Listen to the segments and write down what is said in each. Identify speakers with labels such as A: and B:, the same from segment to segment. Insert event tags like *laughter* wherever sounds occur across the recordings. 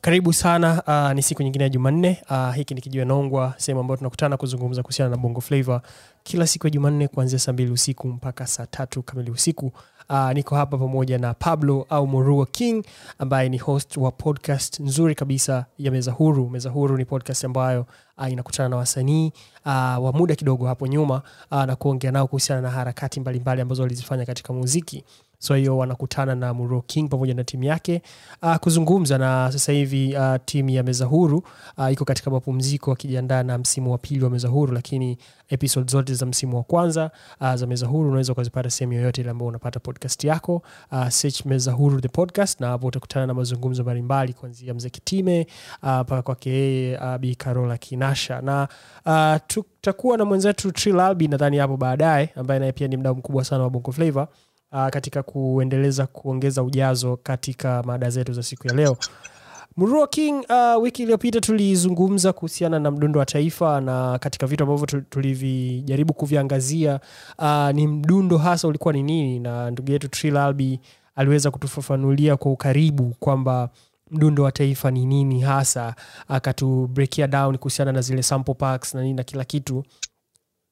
A: Karibu sana. Uh, ni siku nyingine ya Jumanne. Uh, hiki ni Kijiwe Nongwa, sehemu ambayo tunakutana kuzungumza kuhusiana na Bongo Flava kila siku ya Jumanne kuanzia saa mbili usiku mpaka saa tatu kamili usiku. Uh, niko hapa pamoja na Pablo au Murua King ambaye ni host wa podcast nzuri kabisa ya Meza Huru. Meza Huru ni podcast ambayo uh, inakutana na wasanii uh, wa muda kidogo hapo nyuma uh, na kuongea nao kuhusiana na harakati mbalimbali mbali ambazo walizifanya katika muziki so hiyo wanakutana na Muro King pamoja na timu yake uh, kuzungumza na sasa hivi uh, timu ya Meza Huru uh, iko katika mapumziko akijiandaa na msimu wa pili wa Meza Huru, lakini episode zote za msimu wa kwanza uh, za Meza Huru unaweza ukazipata sehemu yoyote ile ambao unapata podcast yako. Uh, search Meza Huru the podcast, na hapo utakutana na mazungumzo mbalimbali kuanzia mzee Kitime mpaka uh, kwake yeye uh, Bi Carola Kinasha. Na uh, tutakuwa na mwenzetu Trill Albi nadhani hapo baadaye, ambaye naye pia ni mdao mkubwa sana wa Bongo Flava uh, katika kuendeleza kuongeza ujazo katika mada zetu za siku ya leo. Mruo King, uh, wiki iliyopita tulizungumza kuhusiana na mdundo wa taifa na katika vitu ambavyo tulivijaribu kuviangazia uh, ni mdundo hasa ulikuwa ni nini, na ndugu yetu Albi aliweza kutufafanulia kwa ukaribu kwamba mdundo wa taifa ni nini hasa, akatubreakia down kuhusiana na zile sample packs na nini na kila kitu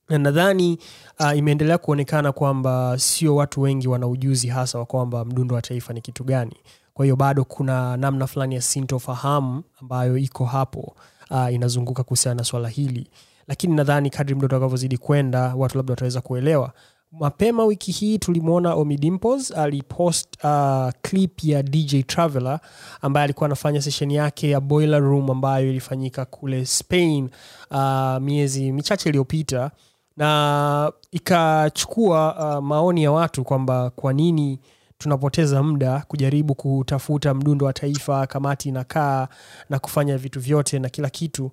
A: na nadhani uh, imeendelea kuonekana kwamba sio watu wengi wana ujuzi hasa wa kwamba mdundo wa taifa ni kitu gani. Kwa hiyo bado kuna namna fulani ya sintofahamu ambayo iko hapo uh, inazunguka kuhusiana na swala hili, lakini nadhani kadri mdo utakavyozidi kwenda watu labda wataweza kuelewa. Mapema wiki hii tulimwona omidimpos alipost uh, clip ya DJ Traveler ambaye alikuwa anafanya sesheni yake ya Boiler Room ambayo ilifanyika kule Spain uh, miezi michache iliyopita na ikachukua uh, maoni ya watu kwamba kwa nini tunapoteza muda kujaribu kutafuta mdundo wa taifa, kamati inakaa na kufanya vitu vyote na kila kitu,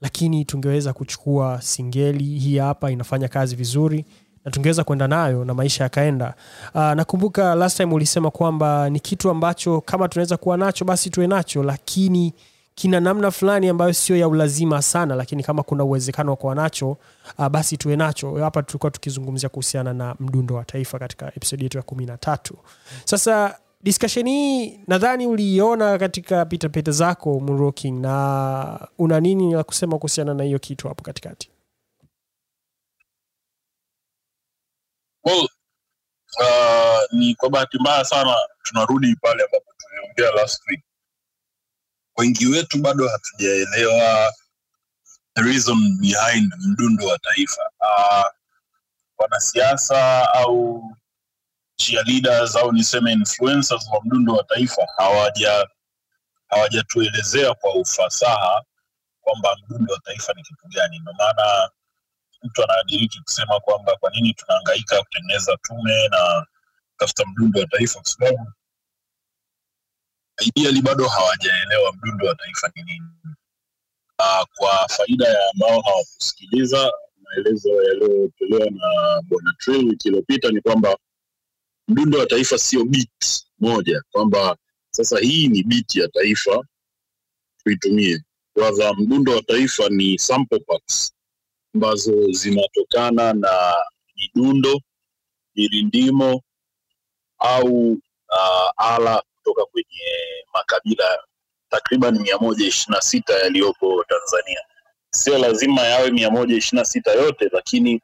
A: lakini tungeweza kuchukua singeli hii hapa, inafanya kazi vizuri na tungeweza kwenda nayo na maisha yakaenda. Uh, nakumbuka last time ulisema kwamba ni kitu ambacho kama tunaweza kuwa nacho basi tuwe nacho, lakini kina namna fulani ambayo sio ya ulazima sana, lakini kama kuna uwezekano wa kuwa nacho uh, basi tuwe nacho. Hapa tulikuwa tukizungumzia kuhusiana na mdundo wa taifa katika episodi yetu ya kumi na tatu. Sasa discussion hii nadhani uliiona katika pitapita zako Muroking, na una nini la kusema kuhusiana na hiyo kitu hapo katikati?
B: Well, uh, ni kwa bahati mbaya sana tunarudi pale ambapo tuliongea last week wengi wetu bado hatujaelewa reason behind mdundo wa taifa. Uh, wanasiasa au cheerleaders au niseme influencers wa mdundo wa taifa hawaja hawajatuelezea kwa ufasaha kwamba mdundo wa taifa ni kitu gani. Ndio maana mtu anadiriki kusema kwamba kwa nini tunahangaika kutengeneza tume na tafuta mdundo wa taifa, kwa sababu ideally bado hawajaelewa mdundo wa taifa ni nini. Uh, kwa faida ya ambao hawakusikiliza maelezo yaliyotolewa na bwana wiki iliyopita ni kwamba mdundo wa taifa sio beat moja, kwamba sasa hii ni beat ya taifa tuitumie. Kwanza, mdundo wa taifa ni sample packs ambazo zinatokana na midundo, mirindimo au uh, ala kutoka kwenye makabila takriban mia moja ishirini na sita yaliyopo Tanzania. Sio lazima yawe mia moja ishirini na sita yote, lakini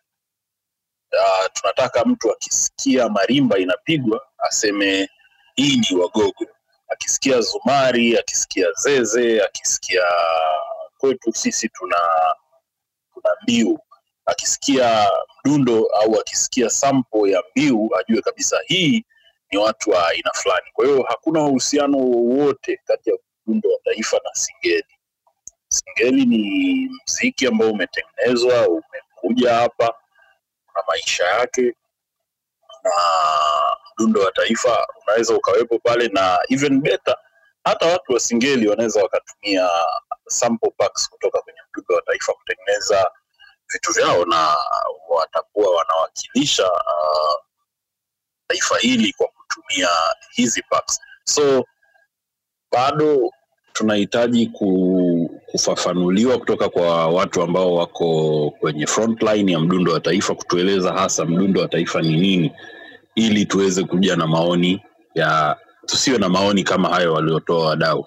B: uh, tunataka mtu akisikia marimba inapigwa aseme hii ni Wagogo, akisikia zumari, akisikia zeze, akisikia kwetu sisi tuna tuna mbiu, akisikia mdundo au akisikia sampo ya mbiu ajue kabisa hii ni watu wa aina fulani. Kwa hiyo hakuna uhusiano wowote kati ya mdundo wa taifa na singeli. Singeli ni mziki ambao umetengenezwa, umekuja hapa, una maisha yake, na mdundo wa taifa unaweza ukawepo pale, na even better, hata watu wa singeli wanaweza wakatumia sample packs kutoka kwenye mdundo wa taifa kutengeneza vitu vyao, na watakuwa wanawakilisha uh, taifa hili kwa kutumia hizi packs. So bado tunahitaji kufafanuliwa kutoka kwa watu ambao wako kwenye frontline ya mdundo wa taifa kutueleza hasa mdundo wa taifa ni nini, ili tuweze kuja na maoni ya tusiwe na maoni kama hayo waliotoa wadau.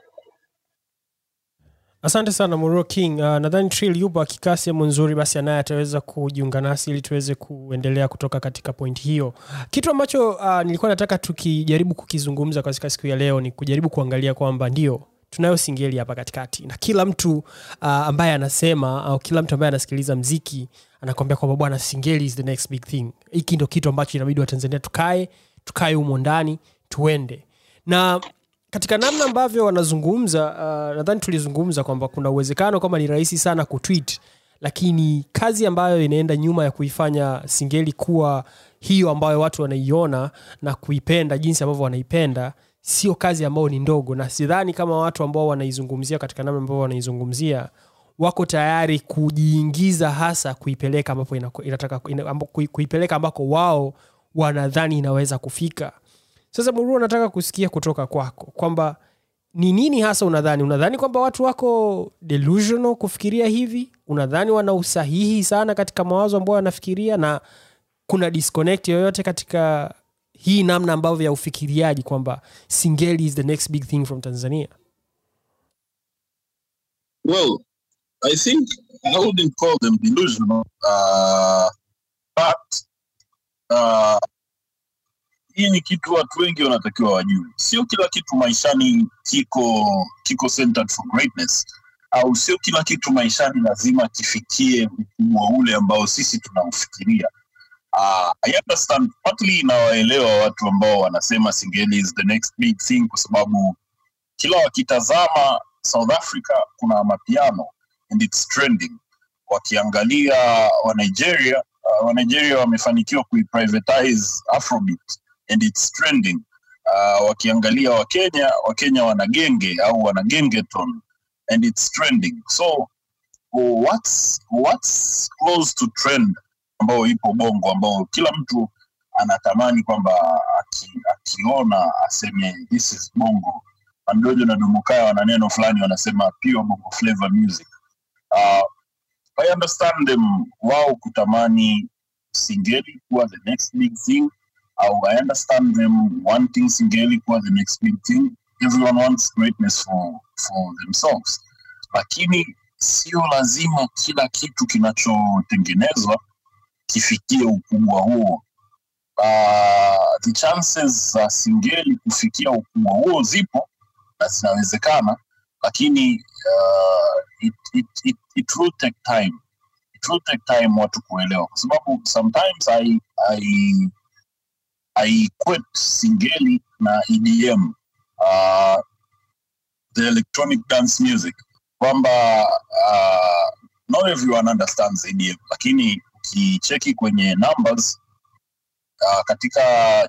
A: Asante sana Muro king. Uh, nadhani trill yupo akikaa sehemu nzuri basi anaye ataweza kujiunga nasi ili tuweze kuendelea kutoka katika point hiyo. Kitu ambacho uh, nilikuwa nataka tukijaribu kukizungumza katika siku ya leo ni kujaribu kuangalia kwamba ndio tunayo singeli hapa katikati. Na kila mtu uh, ambaye anasema au kila mtu ambaye anasikiliza mziki anakwambia kwamba bwana singeli is the next big thing. Hiki ndo kitu ambacho inabidi watanzania tukae tukae humo ndani tuende. Na katika namna ambavyo wanazungumza uh, nadhani tulizungumza kwamba kuna uwezekano kwamba ni rahisi sana kutweet lakini kazi ambayo inaenda nyuma ya kuifanya singeli kuwa hiyo ambayo watu wanaiona na kuipenda jinsi ambavyo wanaipenda sio kazi ambayo ni ndogo. Na sidhani kama watu ambao wanaizungumzia katika namna ambavyo wanaizungumzia wako tayari kujiingiza hasa kuipeleka ambapo inataka ina, ambako, kuipeleka ambako wao wanadhani inaweza kufika sasa murua nataka kusikia kutoka kwako kwamba ni nini hasa unadhani? Unadhani kwamba watu wako delusional kufikiria hivi? Unadhani wana usahihi sana katika mawazo ambayo wanafikiria na kuna disconnect yoyote katika hii namna ambavyo ya ufikiriaji kwamba singeli is the next big thing from tanzania?
B: Well, I think I wouldn't call them delusional, uh, but uh, hii ni kitu watu wengi wanatakiwa wajue. Sio kila kitu maishani kiko kiko centered for greatness, au sio kila kitu maishani lazima kifikie ukubwa ule ambao sisi tunaufikiria. Uh, I understand partly inawaelewa watu ambao wanasema Singeli is the next big thing kwa sababu kila wakitazama South Africa kuna mapiano and it's trending. Wakiangalia wa Nigeria, uh, wa wamefanikiwa kuiprivatize Afrobeat and it's trending. Uh, wakiangalia Wakenya, Wakenya wa wana genge au wana gengeton and it's trending. So what's what's close to trend ambao ipo Bongo ambao kila mtu anatamani kwamba akiona aseme this is Bongo Mandojo na Dumukaya wana neno fulani wanasema pure bongo flavor music. Uh, I understand them wao kutamani singeli kuwa the next big thing au I understand them wanting singeli kuwa the next big thing. Everyone wants greatness for, for themselves, lakini sio lazima kila kitu kinachotengenezwa kifikie ukubwa huo. Uh, the chances za singeli kufikia ukubwa huo zipo na zinawezekana lakini uh, it, it, it, it will take time it will take time watu kuelewa kwa sababu sometimes I, I, I singeli na edm uh, the electronic dance music. Kwamba uh, not everyone understands edm lakini ukicheki kwenye numbers uh, katika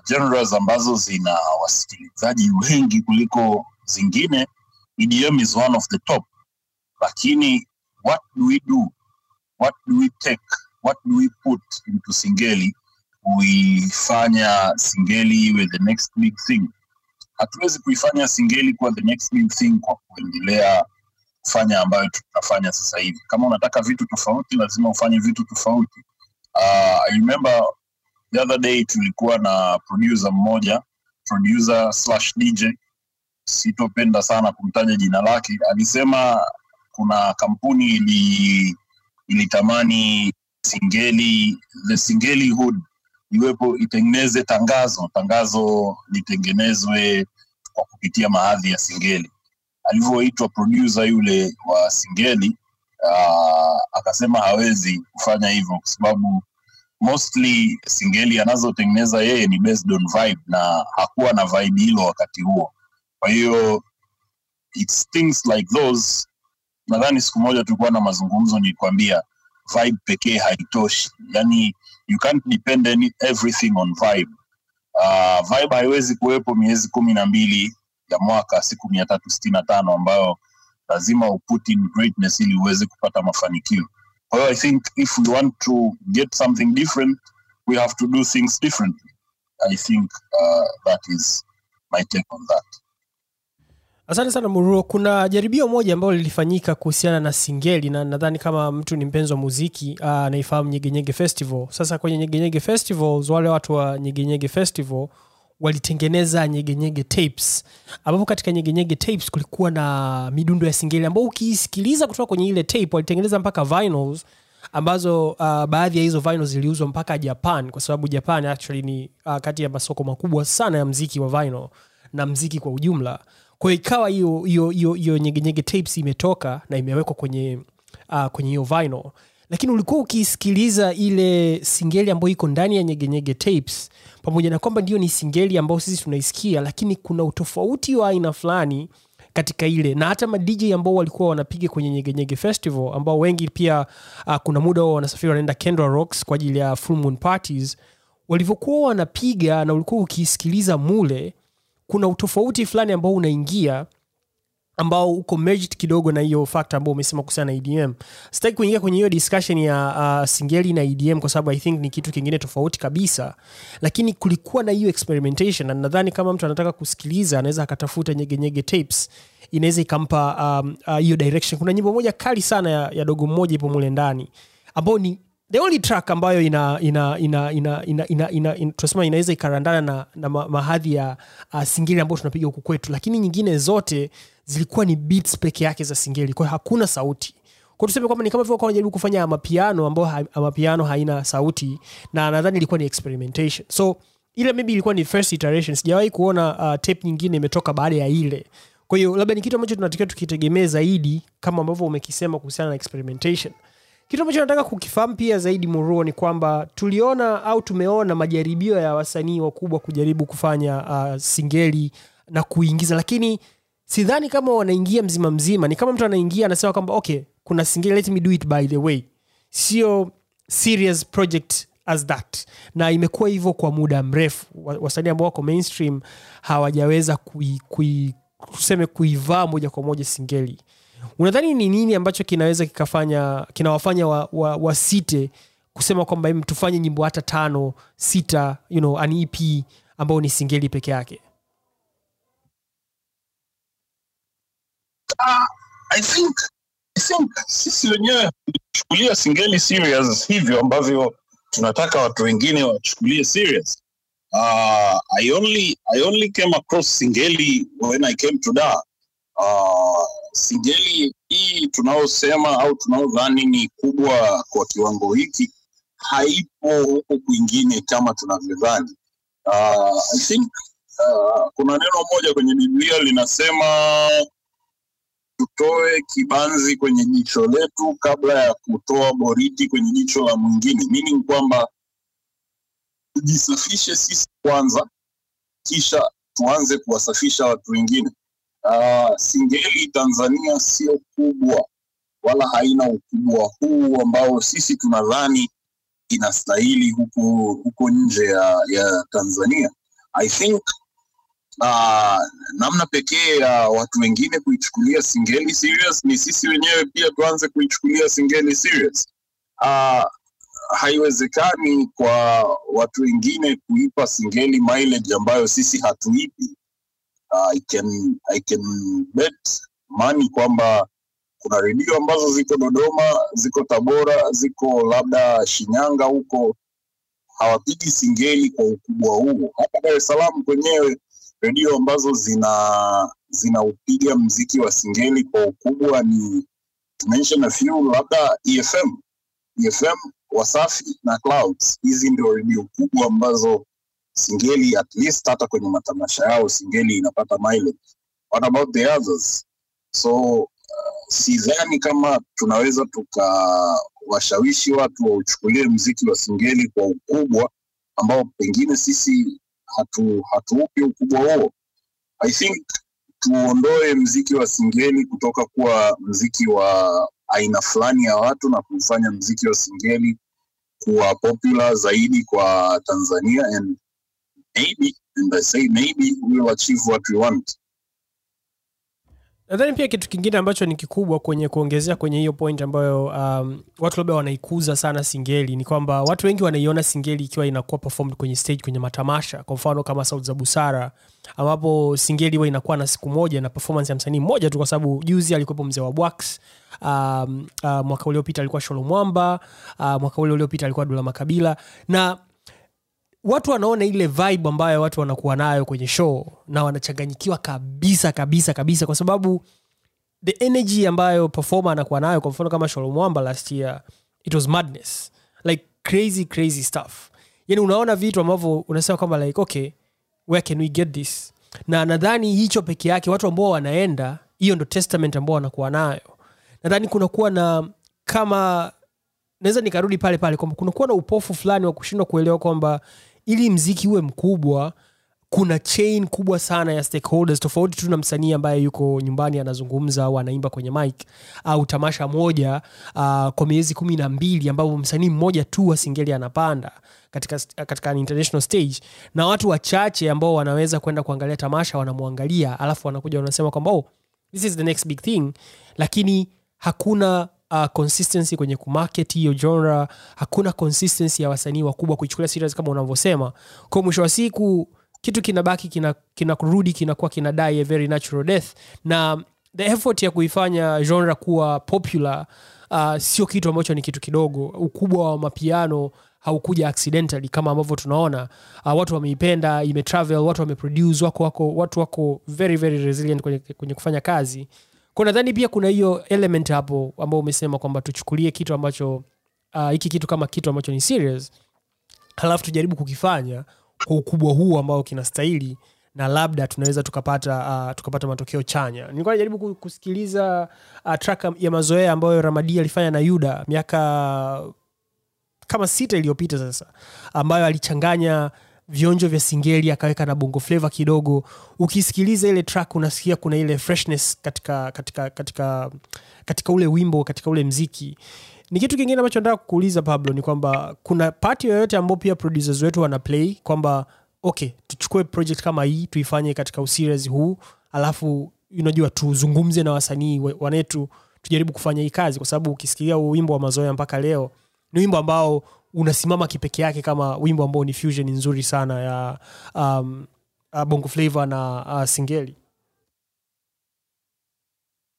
B: genres ambazo zina wasikilizaji wengi kuliko zingine EDM is one of the top. Lakini what do we do? What do we take? What do we put into singeli kuifanya singeli iwe the next big thing. Hatuwezi kuifanya singeli kuwa the next big thing kwa kuendelea kufanya ambayo tunafanya sasa hivi. Kama unataka vitu tofauti lazima ufanye vitu tofauti. Uh, i remember the other day tulikuwa na producer mmoja producer slash dj sitopenda sana kumtaja jina lake. Alisema kuna kampuni ili ilitamani singeli the singeli hood iwepo itengeneze tangazo tangazo litengenezwe kwa kupitia maadhi ya singeli. Alivyoitwa producer yule wa singeli uh, akasema hawezi kufanya hivyo kwa sababu mostly singeli anazotengeneza yeye ni based on vibe na hakuwa na vibe hilo wakati huo. Kwa hiyo it's things like those. Nadhani siku moja tulikuwa na mazungumzo nilikwambia vibe pekee haitoshi. Yani you can't depend any, everything on vibe. Uh, vibe haiwezi kuwepo miezi kumi na mbili ya mwaka siku mia tatu sitini na tano ambayo lazima uput in greatness ili uweze kupata mafanikio. Kwa i think if we want to get something different we have to do things differently. I think uh, that is my take on that
A: asante sana muruo. Kuna jaribio moja ambalo lilifanyika kuhusiana na singeli na nadhani kama mtu ni mpenzi wa muziki ah, anaifahamu nyegenyege festival. Sasa kwenye nyegenyege festivals wale watu wa nyegenyege festival walitengeneza nyegenyege tapes. Ambapo katika nyegenyege tapes kulikuwa na midundo ya singeli ambao ukiisikiliza kutoka kwenye ile tape walitengeneza mpaka vinyls ambazo uh, baadhi ya hizo vinyls ziliuzwa mpaka japan kwa sababu japan actually ni uh, kati ya masoko makubwa sana ya mziki wa vinyl na mziki kwa ujumla kwa ikawa hiyo nyegenyege tapes imetoka na imewekwa kwenye uh, kwenye hiyo vinyl. Lakini ulikuwa ukiisikiliza ile singeli ambayo iko ndani ya nyegenyege tapes pamoja na kwamba ndio ni singeli ambayo sisi tunaisikia lakini kuna utofauti wa aina fulani katika ile. Na hata madj ambao walikuwa wanapiga kwenye nyegenyege festival ambao wengi pia uh, kuna muda wao wanasafiri wanaenda kendra rocks kwa ajili ya full moon parties walivyokuwa wanapiga na ulikuwa ukiisikiliza mule kuna utofauti fulani ambao unaingia ambao uko merged kidogo na hiyo factor ambao umesema kuhusiana na edm sitaki kuingia kwenye hiyo discussion ya uh, singeli na edm kwa sababu i think ni kitu kingine tofauti kabisa. Lakini kulikuwa na hiyo experimentation na nadhani kama mtu anataka kusikiliza anaweza akatafuta nyegenyege tapes. Inaweza ikampa um, uh, hiyo direction. Kuna nyimbo moja kali sana ya, ya dogo mmoja ipo mule ndani ambao ni the only track ambayo ina ina ina ina ina, ina, ina, tunasema inaweza ikarandana na, na ma- mahadhi ya uh, singeli ambayo tunapiga huku kwetu lakini nyingine zote zilikuwa ni beats peke yake za singeli. Kwa hakuna sauti. Kwa tuseme kwamba ni kama vile wanajaribu kufanya mapiano ambayo ha, mapiano haina sauti na nadhani ilikuwa ni experimentation. So ile maybe ilikuwa ni first iteration. Sijawahi kuona uh, tape nyingine imetoka baada ya ile. Kwa hiyo labda ni kitu ambacho tunatakiwa tukitegemee zaidi kama ambavyo umekisema kuhusiana na experimentation kitu ambacho nataka kukifahamu pia zaidi muruo ni kwamba tuliona au tumeona majaribio ya wasanii wakubwa kujaribu kufanya uh, singeli na kuingiza lakini sidhani kama wanaingia mzima mzima. Ni kama mtu anaingia anasema kwamba okay kuna singeli let me do it by the way. Sio serious project as that. Na imekuwa hivyo kwa muda mrefu. Wasanii ambao wako mainstream hawajaweza kui, kui, tuseme kuivaa moja kwa moja singeli unadhani ni nini ambacho kinaweza kikafanya kinawafanya wasite wa, wa kusema kwamba tufanye nyimbo hata tano sita you know, an ep ni singeli peke yake
B: I think, I think sisi wenyewe tulichukulia singeli serious hivyo ambavyo tunataka watu wengine wachukulie serious. Uh, I only I only came across singeli when I came to Dar. Uh, singeli hii tunaosema au tunaodhani ni kubwa kwa kiwango hiki haipo huku kwingine kama tunavyodhani. Uh, I think uh, kuna neno moja kwenye Biblia linasema tutoe kibanzi kwenye jicho letu kabla ya kutoa boriti kwenye jicho la mwingine meaning kwamba tujisafishe sisi kwanza kisha tuanze kuwasafisha watu wengine uh, singeli tanzania sio kubwa wala haina ukubwa huu ambao sisi tunadhani inastahili huko huko nje ya, ya tanzania. I think uh, namna pekee ya watu wengine kuichukulia singeli serious ni sisi wenyewe pia tuanze kuichukulia singeli serious. Uh, haiwezekani kwa watu wengine kuipa singeli mileage ambayo sisi hatuipi uh, I can, I can bet money kwamba kuna redio ambazo ziko dodoma ziko tabora ziko labda shinyanga huko. Hawapigi singeli kwa ukubwa huo. Hapa dar es salaam kwenyewe redio ambazo zina zinaupiga mziki wa singeli kwa ukubwa ni to mention a few labda efm efm wasafi na clouds. Hizi ndio redio kubwa ambazo singeli at least hata kwenye matamasha yao singeli inapata mileage. What about the others? So uh, sidhani kama tunaweza tukawashawishi watu wauchukulie mziki wa singeli kwa ukubwa ambao pengine sisi hatu hatuupi ukubwa huo. I think tuondoe mziki wa singeli kutoka kuwa mziki wa aina fulani ya watu na kufanya mziki wa singeli kuwa popular zaidi kwa tanzania and maybe and i say maybe we'll achieve what we want.
A: Nadhani pia kitu kingine ambacho ni kikubwa kwenye kuongezea kwenye hiyo point ambayo um, watu labda wanaikuza sana singeli ni kwamba watu wengi wanaiona singeli ikiwa inakuwa performed kwenye stage kwenye matamasha. Kwa mfano kama sauti za busara ambapo singeli huwa inakuwa na siku moja na performance ya msanii mmoja tu kwa sababu juzi alikuwepo mzee wa bwax um, uh, mwaka uliopita alikuwa sholo mwamba uh, mwaka ule uliopita alikuwa dula makabila. Na watu wanaona ile vibe ambayo watu wanakuwa nayo kwenye show na wanachanganyikiwa kabisa kabisa kabisa kwa sababu the energy ambayo performer anakuwa nayo kwa mfano kama sholomwamba last year it was madness. Like crazy crazy stuff. Yani unaona vitu ambavyo unasema kwamba like okay where can we get this? Na nadhani hicho peke yake watu ambao wanaenda hiyo ndo testament ambao wanakuwa nayo. Nadhani kunakuwa na kama naweza nikarudi pale pale kwamba kunakuwa na upofu fulani wa kushindwa kuelewa kwamba ili mziki uwe mkubwa kuna chain kubwa sana ya stakeholders tofauti tu na msanii ambaye yuko nyumbani anazungumza au anaimba kwenye mic au tamasha moja uh, kwa miezi kumi na mbili ambapo msanii mmoja tu wa singeli anapanda katika, katika international stage. Na watu wachache ambao wanaweza kwenda kuangalia tamasha wanamwangalia alafu wanakuja wanasema kwamba oh, this is the next big thing. Lakini hakuna uh, consistency kwenye kumarket hiyo genre. Hakuna consistency ya wasanii wakubwa kuichukulia serious kama unavyosema. Kwao mwisho wa siku kitu kinabaki kinarudi kina kinakuwa kina die a very natural death. Na the effort ya kuifanya genre kuwa popular uh, sio kitu ambacho ni kitu kidogo. Ukubwa wa mapiano haukuja accidentally kama ambavyo tunaona. Uh, watu wameipenda imetravel watu wameproduce wako, wako watu wako very very resilient kwenye, kwenye kufanya kazi kwa nadhani pia kuna hiyo element hapo ambao umesema kwamba tuchukulie kitu ambacho uh, hiki kitu kama kitu ambacho ni serious halafu tujaribu kukifanya kwa ukubwa huu ambao kinastahili na labda tunaweza tukapata uh, tukapata matokeo chanya. Nilikuwa najaribu ku- kusikiliza uh, track ya mazoea ambayo ramadi alifanya na yuda miaka kama sita iliyopita sasa ambayo alichanganya vionjo vya singeli akaweka na bongo flava kidogo. Ukisikiliza ile track unasikia kuna ile freshness katika katika katika katika ule wimbo katika ule mziki. Ni kitu kingine ambacho nataka kukuuliza pablo ni kwamba kuna pati yoyote ambao pia producers wetu wana play kwamba okay tuchukue project kama hii tuifanye katika useries huu alafu unajua tuzungumze na wasanii wanetu tujaribu kufanya hii kazi. Kwa sababu ukisikilia wimbo wa mazoea mpaka leo ni wimbo ambao unasimama kipeke yake kama wimbo ambao ni fusion nzuri sana ya um, uh, bongo flavo na uh, singeli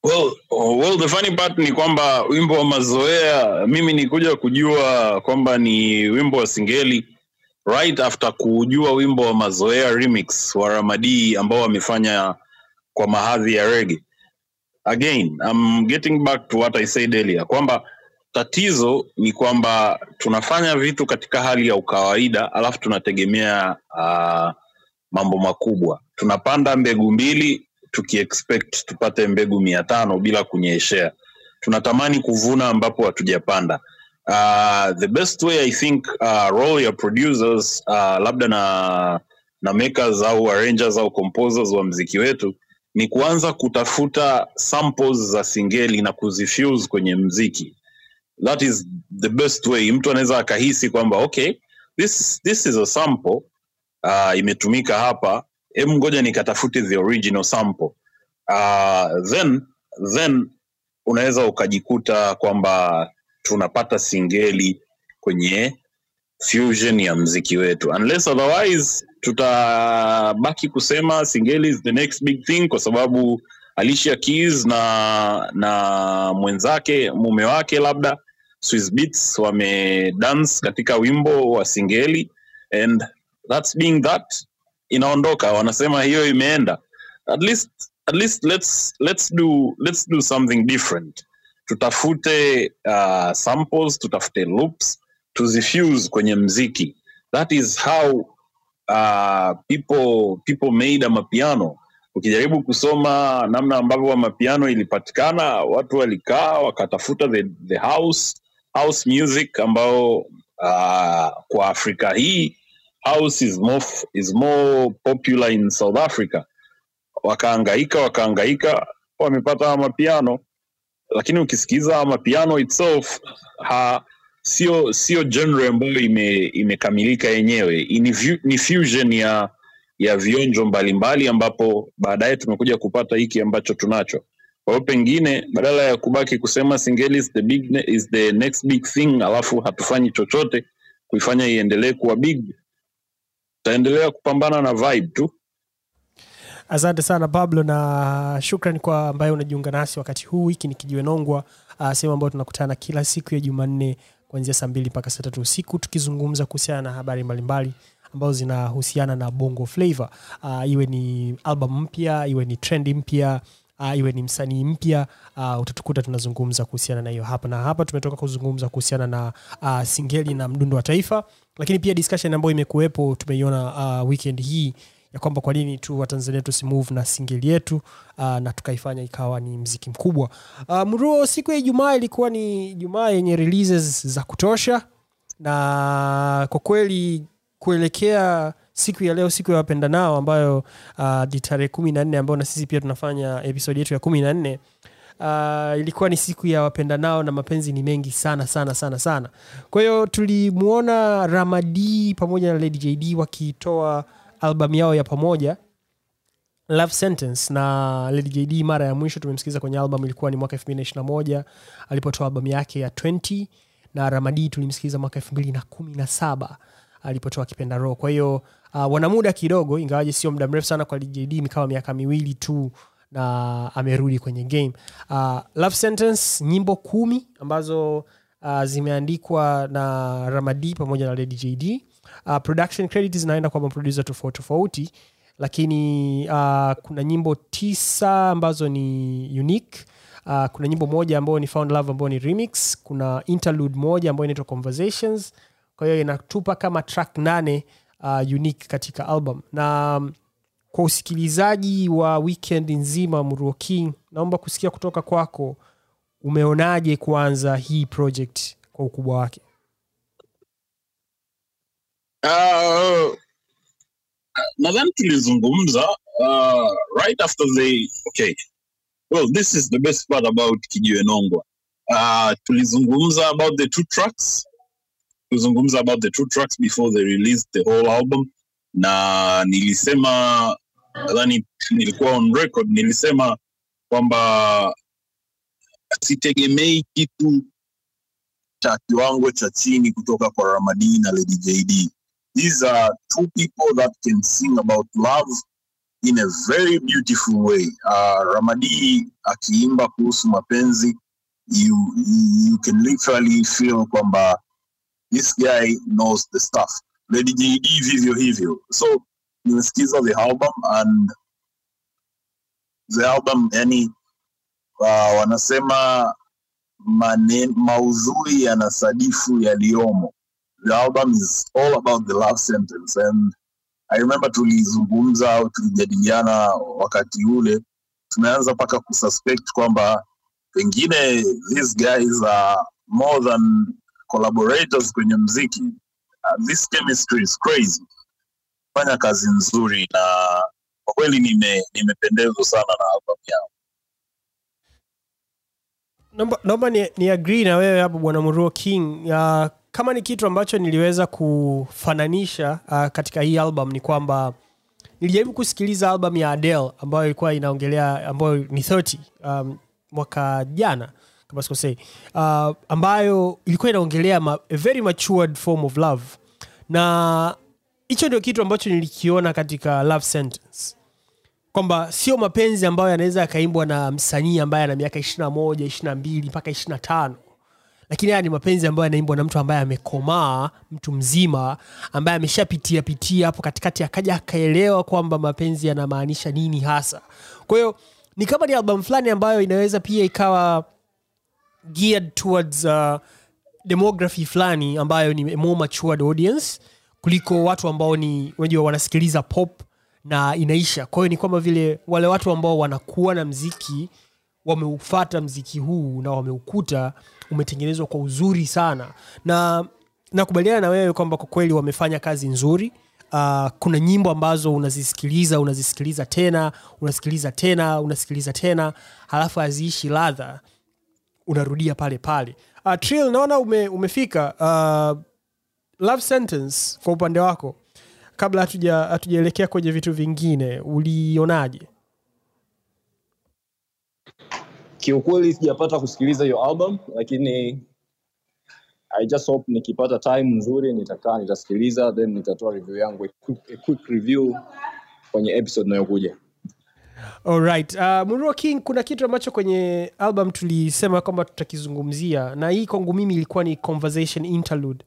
B: Well, well, the funny part ni kwamba wimbo wa mazoea mimi nikuja kujua kwamba ni wimbo wa singeli right after kujua wimbo wa mazoea remix wa Ramadi ambao wamefanya kwa mahadhi ya rege. Again, I'm getting back to what I said earlier kwamba tatizo ni kwamba tunafanya vitu katika hali ya ukawaida alafu tunategemea uh, mambo makubwa. Tunapanda mbegu mbili tukiexpect tupate mbegu mia tano bila kunyeshea. Tunatamani kuvuna ambapo hatujapanda. Uh, the best way I think uh, role ya producers uh, labda na na makers au arrangers au composers wa mziki wetu ni kuanza kutafuta samples za singeli na kuzifuse kwenye mziki that is the best way. Mtu anaweza akahisi kwamba okay this, this is a sample uh, imetumika hapa. Hem ngoja nikatafute the original sample. Uh, then then unaweza ukajikuta kwamba tunapata singeli kwenye fusion ya mziki wetu. Unless otherwise tutabaki kusema singeli is the next big thing kwa sababu Alicia Keys na na mwenzake mume wake labda Swizz Beatz wamedance katika wimbo wa singeli and that's being that inaondoka. Wanasema hiyo imeenda. At least at least let's let's do let's do something different. Tutafute uh, samples tutafute loops tuzifuse kwenye mziki. That is how uh, people people made amapiano ukijaribu kusoma namna ambavyo amapiano ilipatikana watu walikaa wakatafuta the, the house house music ambao uh, kwa afrika hii house is more, is more popular in south africa. Wakaangaika wakaangaika wamepata mapiano. Lakini ukisikiza mapiano itself ha, sio sio genre ambayo ime, imekamilika yenyewe. Ni, fusion ya ya vionjo mbalimbali ambapo baadaye tumekuja kupata hiki ambacho tunacho kwa hiyo pengine badala ya kubaki kusema singeli is the, big, is the next big thing alafu hatufanyi chochote kuifanya iendelee kuwa big tutaendelea kupambana na vibe tu.
A: Asante sana pablo na shukran kwa ambaye unajiunga nasi wakati huu. Hiki ni kijiwe nongwa uh, sehemu ambayo tunakutana kila siku ya jumanne kuanzia saa mbili mpaka saa tatu usiku tukizungumza kuhusiana na habari mbalimbali ambazo zinahusiana na bongo flavor uh, iwe ni album mpya iwe ni trendi mpya uh, iwe ni msanii mpya uh, utatukuta tunazungumza kuhusiana na hiyo hapa na hapa. Tumetoka kuzungumza kuhusiana na uh, singeli na mdundo wa taifa. Lakini pia discussion ambayo imekuwepo tumeiona uh, weekend hii ya kwamba kwa nini tu watanzania tusimove na singeli yetu uh, na tukaifanya ikawa ni mziki mkubwa. Uh, mruo siku ya ijumaa ilikuwa ni jumaa yenye releases za kutosha. Na kwa kweli kuelekea siku ya leo siku ya wapendanao ambayo uh, ni tarehe kumi na nne ambayo na sisi pia tunafanya episodi yetu ya kumi na nne. Uh, ilikuwa ni siku ya wapendanao na mapenzi ni mengi sana sana sana sana. Kwa hiyo tulimwona ramadi pamoja na lady jd wakitoa albamu yao ya pamoja love sentence na lady jd mara ya mwisho tumemsikiliza kwenye album ilikuwa ni mwaka 221 alipotoa albamu yake ya 20 na ramadi tulimsikiliza mwaka 217 alipotoa kipenda roho. Kwa hiyo uh, wana muda kidogo ingawaje sio muda mrefu sana kwa jd kama miaka miwili tu na amerudi kwenye game. Uh, love sentence nyimbo kumi ambazo uh, zimeandikwa na ramadi pamoja na lady jd uh, production credit zinaenda kwa maproducer tofauti tofauti lakini uh, kuna nyimbo tisa ambazo ni unique. Uh, kuna nyimbo moja ambayo ni found love ambayo ni remix. Kuna interlude moja ambayo inaitwa conversations kwa hiyo inatupa kama track nane uh, unique katika album. Na um, kwa usikilizaji wa weekend nzima mruo king naomba kusikia kutoka kwako umeonaje kuanza hii project kwa ukubwa wake?
B: Uh, nadhani tulizungumza uh, right after the okay. Well this is the best part about kijiwe nongwa. Uh, tulizungumza about the two tracks tulizungumza about the two tracks before they released the whole album. Na nilisema nadhani nilikuwa on record nilisema kwamba sitegemei kitu cha kiwango cha chini kutoka kwa ramadi na lady jd these are two people that can sing about love in a very beautiful way. Uh, ramadi akiimba kuhusu mapenzi you, you can literally feel kwamba this guy knows the stuff. Lady jd vivyo hivyo so nimesikiza the album and the album yani uh, wanasema manen, maudhui yanasadifu yaliyomo. The album is all about the love sentence and i remember tulizungumza au tulijadiliana wakati ule. Tumeanza mpaka kususpect kwamba pengine these guys are more than collaborators kwenye mziki. Uh, this chemistry is crazy. Fanya kazi nzuri na kwa kweli nime- nimependezwa sana na albamu yao
A: naomba ni, ni agree na wewe hapo bwana muruo king. Uh, kama ni kitu ambacho niliweza kufananisha uh, katika hii album ni kwamba nilijaribu kusikiliza album ya adele ambayo ilikuwa inaongelea ambayo ni 30 um, mwaka jana kama sikosei. Uh, ambayo ilikuwa inaongelea ma, a very matured form of love. Na hicho ndio kitu ambacho nilikiona katika love sentence. Kwamba sio mapenzi ambayo yanaweza yakaimbwa na msanii ambaye ana miaka ishirina moja ishirina mbili mpaka ishirina tano. Lakini haya ni mapenzi ambayo yanaimbwa na mtu ambaye amekomaa mtu mzima ambaye ameshapitia pitia hapo katikati akaja akaelewa kwamba mapenzi yanamaanisha nini hasa. Kwa hiyo ni kama ni albamu fulani ambayo inaweza pia ikawa geared towards uh, demography fulani ambayo ni more matured audience kuliko watu ambao ni unajua wanasikiliza pop na inaisha. Kwa hiyo ni kwamba vile wale watu ambao wanakuwa na mziki wameufata mziki huu na wameukuta umetengenezwa kwa uzuri sana. Na nakubaliana na wewe kwamba kwa kweli wamefanya kazi nzuri. Uh, kuna nyimbo ambazo unazisikiliza unazisikiliza tena unasikiliza tena unasikiliza tena halafu haziishi ladha unarudia pale pale. Uh, Trill, naona ume, umefika. Uh, love sentence kwa upande wako kabla hatujaelekea kwenye vitu vingine ulionaje?
C: Kiukweli sijapata kusikiliza hiyo album lakini i just hope nikipata time nzuri nitakaa nitasikiliza then nitatoa review yangu a quick, a quick review kwenye episode inayokuja
A: Alright. Uh, Muruo King, kuna kitu ambacho kwenye album tulisema kwamba tutakizungumzia na hii kwangu mimi ilikuwa ni conversation interlude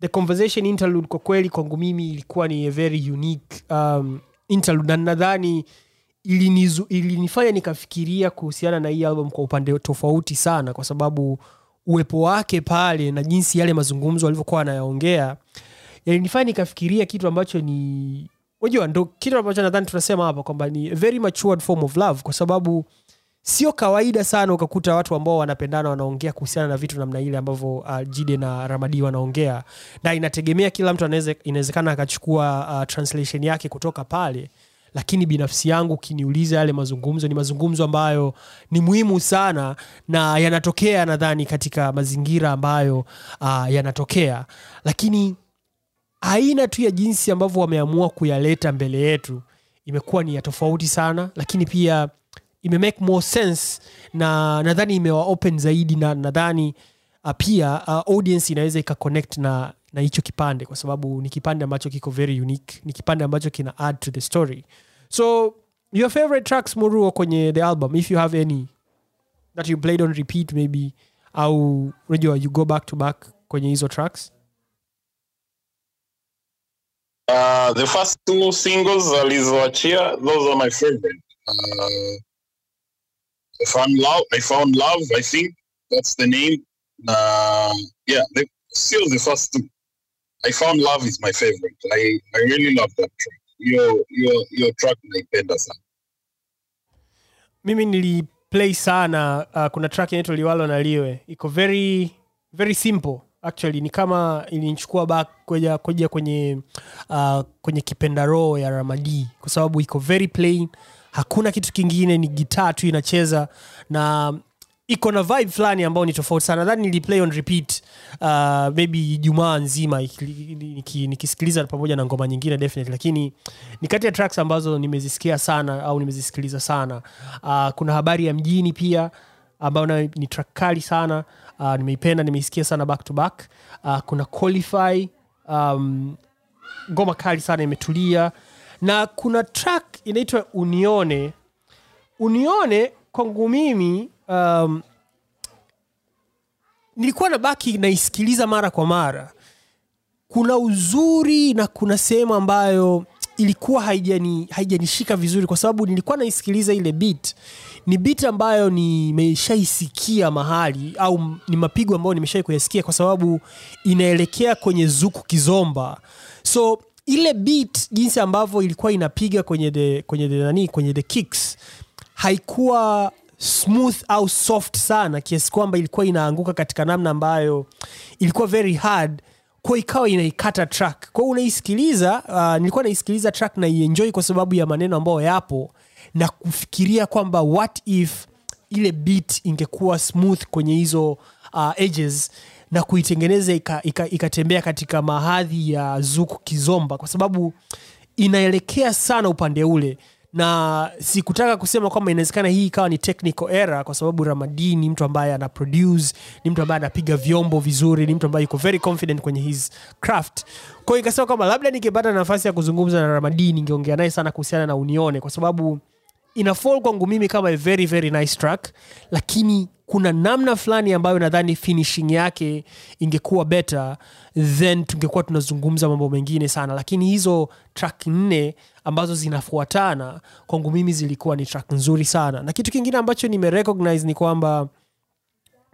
A: the conversation interlude kwa kweli kwangu mimi ilikuwa ni a very unique um, interlude na nadhani ilinifanya nikafikiria kuhusiana na hii album kwa upande tofauti sana kwa sababu uwepo wake pale na jinsi yale mazungumzo alivyokuwa anayaongea yalinifanya nikafikiria kitu ambacho ni unajua ndo kitu ambacho nadhani tunasema hapa kwamba ni very matured form of love kwa sababu sio kawaida sana ukakuta watu ambao wanapendana wanaongea kuhusiana na vitu namna ile ambavyo uh, jide na ramadi wanaongea. Na inategemea kila mtu inawezekana akachukua uh, translation yake kutoka pale lakini binafsi yangu ukiniuliza yale mazungumzo ni mazungumzo ambayo ni muhimu sana na yanatokea nadhani katika mazingira ambayo uh, yanatokea. Lakini aina tu ya jinsi ambavyo wameamua kuyaleta mbele yetu imekuwa ni ya tofauti sana lakini pia ime make more sense na nadhani imewa open zaidi na nadhani uh, pia uh, audience inaweza ikaconnect na na hicho kipande kwa sababu ni kipande ambacho kiko very unique ni kipande ambacho kina add to the story. So your favorite tracks muruo kwenye the album if you have any that you played on repeat maybe au unajua you go back to back kwenye hizo tracks
B: Uh, the first two singles alizoachia those are my favorite. Uh, I found love. I found love. I think that's the name. Uh, yeah, the, still the first two. I found love is my favorite. I, I really love that track. Your your your track naipenda sana.
A: mimi niliplay sana uh, kuna track inaitwa liwalo na liwe iko very very simple actually ni kama ilinichukua kuja, kuja kwenye uh, kwenye kipenda roho ya ramadi. Kwa sababu iko very plain hakuna kitu kingine ni gitaa tu inacheza na iko na vibe fulani ambayo ni tofauti sana. Nadhani niliplay on repeat uh, maybe jumaa nzima iki- nikisikiliza pamoja na ngoma nyingine definitely. Lakini ni kati ya tracks ambazo nimezisikia sana au nimezisikiliza sana. Uh, kuna habari ya mjini pia ambayo nayo ni track kali sana. Uh, nimeipenda nimeisikia sana back to back. Uh, kuna qualify um, ngoma kali sana imetulia. Na kuna track inaitwa unione. Unione kwangu mimi um, nilikuwa na baki naisikiliza mara kwa mara. Kuna uzuri na kuna sehemu ambayo ilikuwa haijani haijanishika vizuri kwa sababu nilikuwa naisikiliza ile beat. Ni beat ambayo nimeshaisikia mahali au ni mapigo ambayo nimeshai kuyasikia kwa sababu inaelekea kwenye zuku kizomba. So ile beat jinsi ambavyo ilikuwa inapiga kwenye the, kwenye the, nani kwenye the kicks haikuwa smooth au soft sana kiasi kwamba ilikuwa inaanguka katika namna ambayo ilikuwa very hard kwa ikawa inaikata track. Kwao unaisikiliza uh, nilikuwa naisikiliza track na ienjoy kwa sababu ya maneno ambayo yapo na kufikiria kwamba what if ile beat ingekuwa smooth kwenye hizo uh, edges na kuitengeneza ikatembea ika, ika katika mahadhi ya zuku kizomba. Kwa sababu inaelekea sana upande ule na sikutaka kusema kwamba inawezekana hii ikawa ni technical error kwa sababu ramadi ni mtu ambaye ana produce ni mtu ambaye anapiga vyombo vizuri ni mtu ambaye yuko very confident kwenye his craft. Kwa ikasema kwamba labda ningepata nafasi ya kuzungumza na ramadi ningeongea naye sana kuhusiana na unione kwa sababu ina fall kwangu mimi kama a very very nice track lakini kuna namna fulani ambayo nadhani finishing yake ingekuwa better then tungekuwa tunazungumza mambo mengine sana. Lakini hizo track nne ambazo zinafuatana kwangu mimi zilikuwa ni track nzuri sana. Na kitu kingine ambacho nimerecognize ni kwamba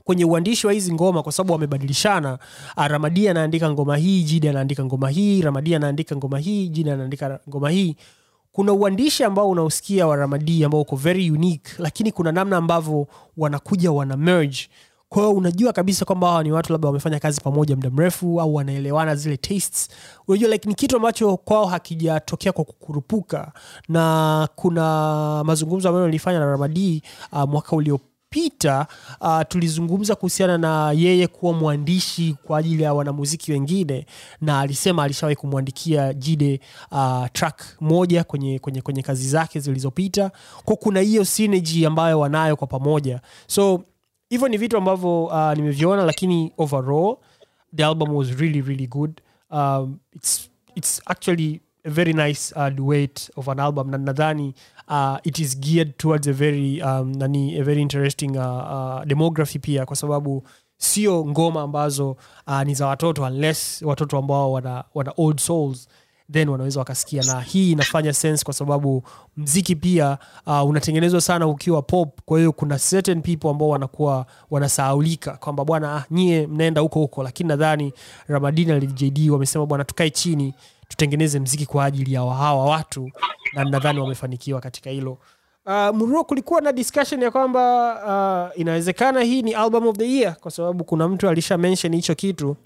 A: kwenye uandishi wa hizi ngoma kwa sababu wamebadilishana ah, ramadi anaandika ngoma hii jidi anaandika ngoma hii ramadi anaandika ngoma hii jidi anaandika ngoma hii kuna uandishi ambao unausikia wa ramadi ambao uko very unique lakini kuna namna ambavyo wanakuja wana merge. Kwa unajua kabisa kwamba hawa ni watu labda wamefanya kazi pamoja muda mrefu au wanaelewana zile tastes. Unajua like ni kitu ambacho kwao hakijatokea kwa kukurupuka. Na kuna mazungumzo ambayo nilifanya na ramadi uh, mwaka uliopita uh, tulizungumza kuhusiana na yeye kuwa mwandishi kwa ajili ya wanamuziki wengine na alisema alishawahi kumwandikia jide uh, track moja kwenye, kwenye, kwenye kazi zake zilizopita. Kwa kuna hiyo synergy ambayo wanayo kwa pamoja. So hivyo ni vitu ambavyo uh, nimeviona lakini overall the album was really really good. Um, it's, it's actually a very nice uh, duet of an album na nadhani uh, it is geared towards a very um, nani a very interesting uh, uh, demography pia kwa sababu sio ngoma ambazo uh, ni za watoto unless watoto ambao wana, wana old souls then wanaweza wakasikia. Na hii inafanya sense kwa sababu mziki pia uh, unatengenezwa sana ukiwa pop kwa hiyo kuna certain people ambao wanakuwa wanasahaulika kwamba bwana ah, nyie mnaenda huko huko. Lakini nadhani ramadini na wamesema bwana tukae chini tutengeneze mziki kwa ajili ya hawa watu na nadhani wamefanikiwa katika hilo. Uh, Muro, kulikuwa na discussion ya kwamba uh, inawezekana hii ni album of the year kwa sababu kuna mtu alisha mention hicho kitu.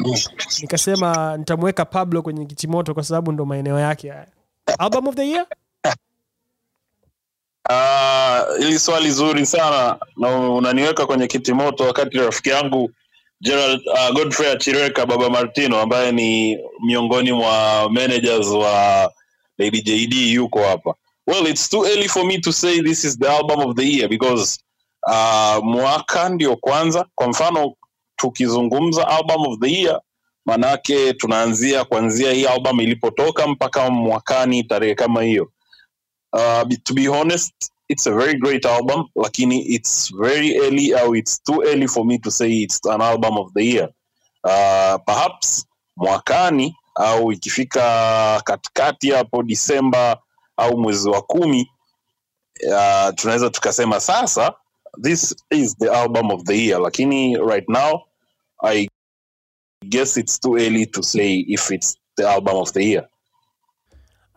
A: Nikasema nitamweka pablo kwenye kitimoto kwa sababu ndo maeneo yake haya. Album of the year?
B: Hili uh, swali zuri sana na unaniweka kwenye kitimoto wakati rafiki yangu Gerald, uh, Godfrey Achireka Baba Martino ambaye ni miongoni mwa managers wa Lady JD yuko hapa. Well, it's too early for me to say this is the album of the year because uh, mwaka ndio kwanza. Kwa mfano tukizungumza album of the year manake tunaanzia kuanzia hii album ilipotoka mpaka mwakani tarehe kama hiyo uh, to be honest it's a very great album lakini it's very early au it's too early for me to say it's an album of the year. Uh, perhaps mwakani au ikifika katikati hapo disemba au mwezi wa kumi uh, tunaweza tukasema sasa this is the album of the year. Lakini right now i guess it's too early to say if it's the album of the year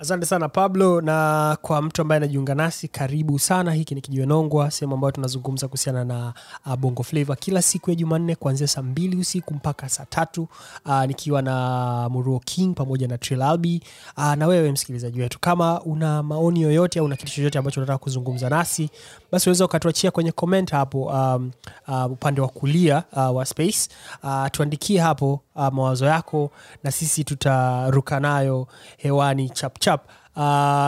A: asante sana pablo. Na kwa mtu ambaye anajiunga nasi karibu sana. Hiki ni kijiwe nongwa sehemu ambayo tunazungumza kuhusiana na uh, bongo flavo kila siku ya jumanne kuanzia saa mbili usiku mpaka saa tatu uh, nikiwa na muruo king pamoja na trilalbi uh, na wewe msikilizaji wetu kama una maoni yoyote au una kitu chochote ambacho unataka kuzungumza nasi basi unaweza ukatuachia kwenye comment hapo um, uh, upande wa kulia uh, wa space. Uh, tuandikie hapo uh, mawazo yako na sisi tutaruka nayo hewani chapchap uh,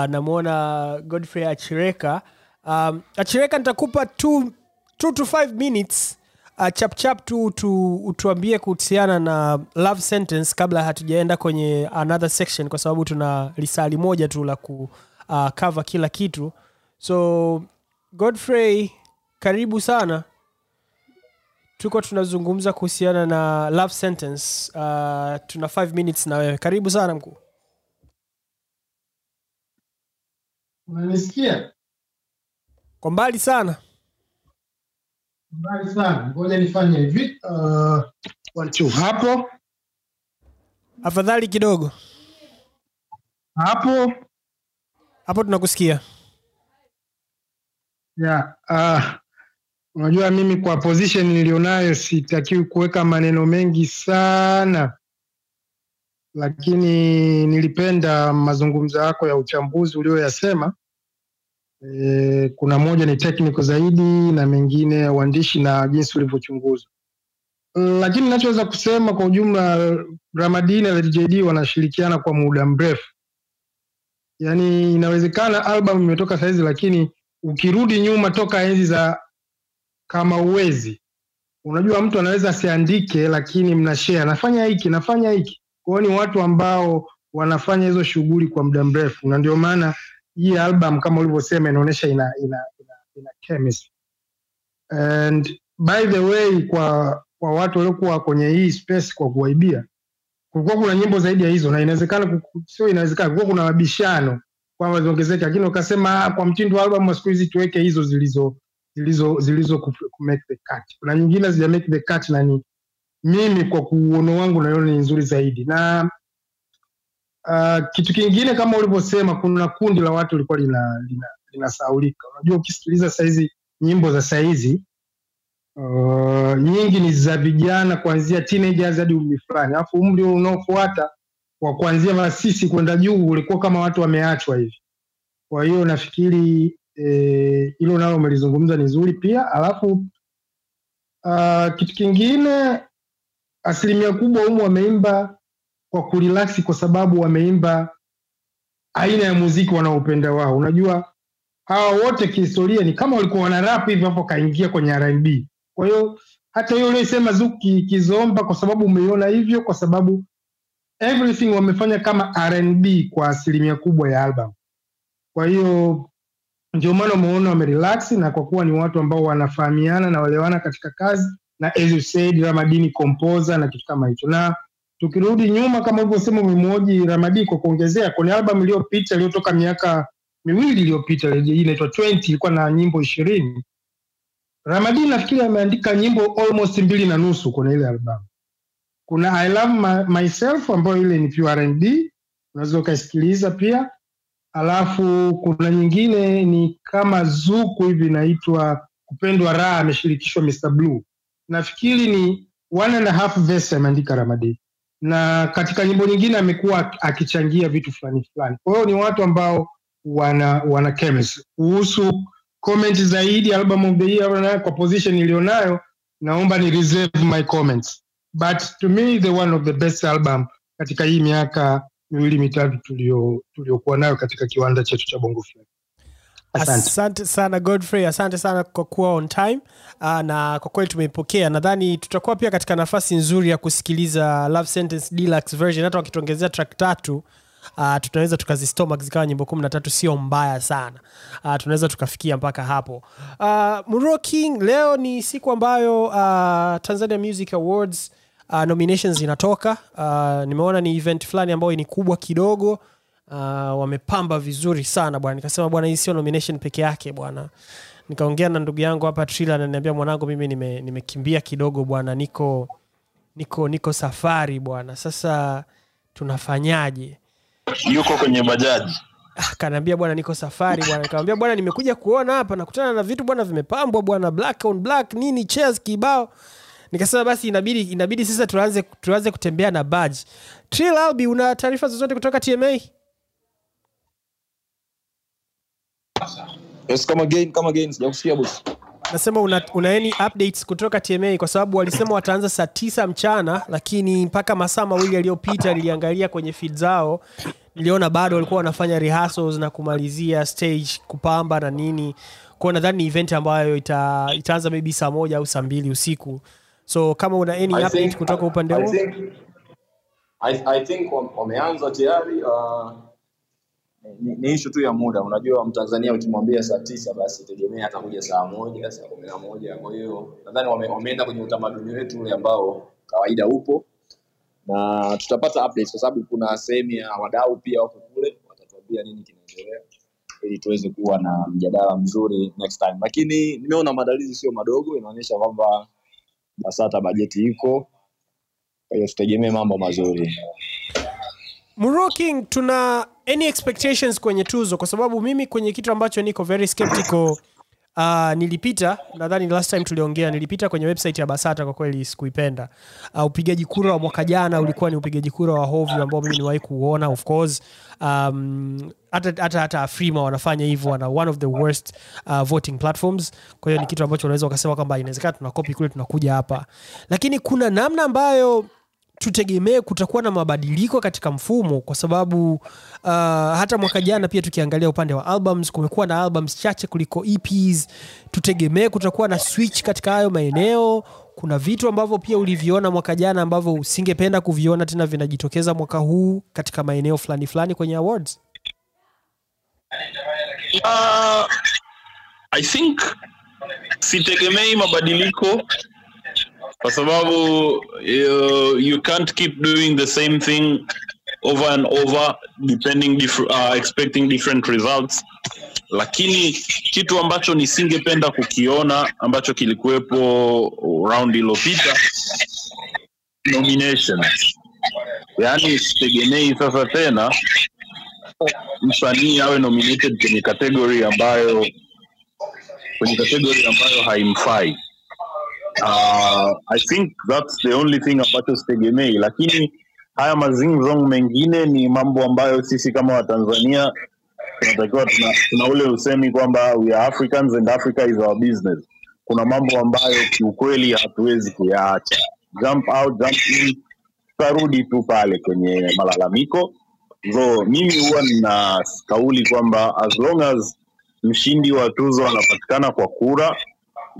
A: namwona godfrey achireka. Um, achireka nitakupa two, two to 5 minutes. Uh, chapchap tu, tu utuambie kuhusiana na love sentence kabla hatujaenda kwenye another section kwa sababu tuna lisali moja tu la ku uh, kila kitu. So godfrey karibu sana tuko tunazungumza kuhusiana na love sentence uh, tuna 5 minutes na wewe. Karibu sana mkuu.
D: Unanisikia?
A: Kwa mbali sana.
D: Mbali sana. Ngoja nifanye hivi. Uh, one, hapo.
A: Afadhali kidogo.
D: Hapo.
A: Hapo tunakusikia.
D: Yeah, uh, unajua mimi kwa position nilionayo sitakiwi kuweka maneno mengi sana lakini nilipenda mazungumzo yako ya uchambuzi ulioyasema e, kuna moja ni technical zaidi na mengine ya uandishi na jinsi ulivyochunguzwa. Lakini nachoweza kusema kwa ujumla ramadini na LJD wanashirikiana kwa muda mrefu. Yaani inawezekana album imetoka saizi, lakini ukirudi nyuma toka enzi za kama uwezi. Unajua mtu anaweza asiandike lakini mna share nafanya hiki nafanya hiki. Kwao ni watu ambao wanafanya hizo shughuli kwa muda mrefu. Na ndio maana hii album kama ulivyosema inaonyesha ina, ina, ina, ina chemistry. and by the way kwa kwa watu waliokuwa kwenye hii space kwa kuwaibia kulikuwa kuna nyimbo zaidi ya hizo na inawezekana sio inawezekana kulikuwa kuna mabishano kwamba ziongezeke lakini wakasema "Ah, kwa mtindo wa album wa siku hizi tuweke hizo zilizo zilizo zilizo ku make the cut. Kuna nyingine zija make the cut na ni mimi kwa kuono wangu naiona ni nzuri zaidi. Na uh, kitu kingine kama ulivyosema kuna kundi la watu lilikuwa lina lina linasaulika unajua ukisikiliza saizi nyimbo za saizi uh, nyingi ni za vijana kuanzia teenagers hadi umri fulani. Alafu umri unaofuata wa kuanzia masisi kwenda juu ulikuwa kama watu wameachwa hivi. Kwa hiyo nafikiri eh, e, nalo umelizungumza ni zuri pia alafu uh, kitu kingine asilimia kubwa humu wameimba kwa kurelaksi kwa sababu wameimba aina ya muziki wanaopenda wao. Unajua hawa wote kihistoria ni kama walikuwa wana rap hapo kaingia kwenye R&B kwa hiyo hata hiyo uliyosema Zuki Kizomba kwa sababu umeiona hivyo kwa sababu everything wamefanya kama R&B kwa asilimia kubwa ya album. Kwa hiyo ndio maana umeona wamerelax na kwa kuwa ni watu ambao wanafahamiana na walewana katika kazi na as you said Ramadini composer na kitu kama hicho. Na tukirudi nyuma kama ulivyosema umemwoji Ramadi kwa kuongezea kwenye albamu iliyopita iliyotoka miaka miwili iliyopita inaitwa 20 ilikuwa na nyimbo ishirini. Ramadi nafikiri ameandika nyimbo almost mbili na nusu kwenye ile albamu kuna I love my, myself ambayo ile ni pure unaweza ukaisikiliza pia alafu kuna nyingine ni kama zuku hivi inaitwa kupendwa raha ameshirikishwa Mr Blue. Nafikiri ni one and a half verse ameandika Ramadi na katika nyimbo nyingine amekuwa akichangia vitu fulani fulani. Kwa hiyo ni watu ambao wana wana chemistry. Kuhusu comment zaidi album of the year kwa position iliyonayo naomba ni reserve my comments. But to me the one of the best album katika hii miaka miwili mitatu tulio tuliokuwa nayo katika kiwanda chetu cha bongo flava. Asante.
A: Asante sana godfrey. Asante sana kwa kuwa on time. Uh, na kwa kweli tumeipokea. Nadhani tutakuwa pia katika nafasi nzuri ya kusikiliza love sentence deluxe version. Hata wakituongezea track tatu uh, tunaweza tukazistomak zikawa nyimbo kumi na tatu. Sio mbaya sana. Uh, tunaweza tukafikia mpaka hapo. Uh, Muro king leo ni siku ambayo uh, tanzania music awards uh, nominations zinatoka. Uh, nimeona ni event fulani ambayo ni kubwa kidogo. Uh, wamepamba vizuri sana bwana. Nikasema bwana hii sio nomination peke yake bwana. Nikaongea na ndugu yangu hapa trila ananiambia mwanangu mimi nime- nimekimbia kidogo bwana. Niko niko niko safari bwana. Sasa tunafanyaje?
B: Yuko kwenye bajaji
C: yes kama again kama again. Sijakusikia boss.
A: Nasema una, una any updates kutoka TMA kwa sababu walisema wataanza saa tisa mchana lakini mpaka masaa mawili yaliyopita niliangalia kwenye feed zao. Niliona bado walikuwa wanafanya rehearsals na kumalizia stage kupamba na nini. Kwao nadhani ni event ambayo ita, itaanza maybe saa moja au saa mbili usiku so kama una any update
C: think-
A: kutoka upande huo?
C: I, I think wameanza tayari uh, ni, ni ishu tu ya muda. Unajua mtanzania ukimwambia saa tisa basi tegemea atakuja saa moja saa kumi na moja. Kwa hiyo nadhani wame, wameenda kwenye utamaduni wetu ule ambao kawaida upo. Na tutapata updates kwa sababu kuna sehemu ya wadau pia wako kule watatuambia nini kinaendelea ili tuweze kuwa na mjadala mzuri next time. Lakini nimeona maandalizi sio madogo inaonyesha kwamba basata bajeti iko. Kwa hiyo tutegemee mambo mazuri.
A: Muro King, tuna any expectations kwenye tuzo? Kwa sababu mimi kwenye kitu ambacho niko very skeptical Uh, nilipita nadhani last time tuliongea nilipita kwenye website ya basata kwa kweli sikuipenda. Uh, upigaji kura wa mwaka jana ulikuwa ni upigaji kura wa hovyo ambao mimi niwahi kuona of course. Um, hata hata hata afrima wanafanya hivyo wana one of the worst uh, voting platforms kwa hiyo ni kitu ambacho unaweza ukasema kwamba inawezekana tunakopi kule tunakuja hapa lakini kuna namna ambayo tutegemee kutakuwa na mabadiliko katika mfumo kwa sababu uh, hata mwaka jana pia tukiangalia upande wa albums kumekuwa na albums chache kuliko EPs. Tutegemee kutakuwa na switch katika hayo maeneo. Kuna vitu ambavyo pia uliviona mwaka jana ambavyo usingependa kuviona tena vinajitokeza mwaka huu katika maeneo fulani fulani kwenye awards.
B: Uh, I think sitegemei mabadiliko kwa sababu you, you can't keep doing the same thing over and over depending dif- uh, expecting different results. Lakini kitu ambacho nisingependa kukiona ambacho kilikuwepo round iliyopita nomination yaani sitegemei sasa tena msanii awe nominated kwenye kategori ambayo kwenye kategori ambayo haimfai. Uh, i think that's the only thing ambacho sitegemei lakini haya mazingzong mengine ni mambo ambayo sisi kama watanzania tunatakiwa tuna, tuna ule usemi kwamba we are africans and africa is our business. Kuna mambo ambayo kiukweli hatuwezi kuyaacha. Jump out jump in tutarudi tu pale kwenye malalamiko so mimi huwa nina kauli kwamba as long as mshindi wa tuzo anapatikana kwa kura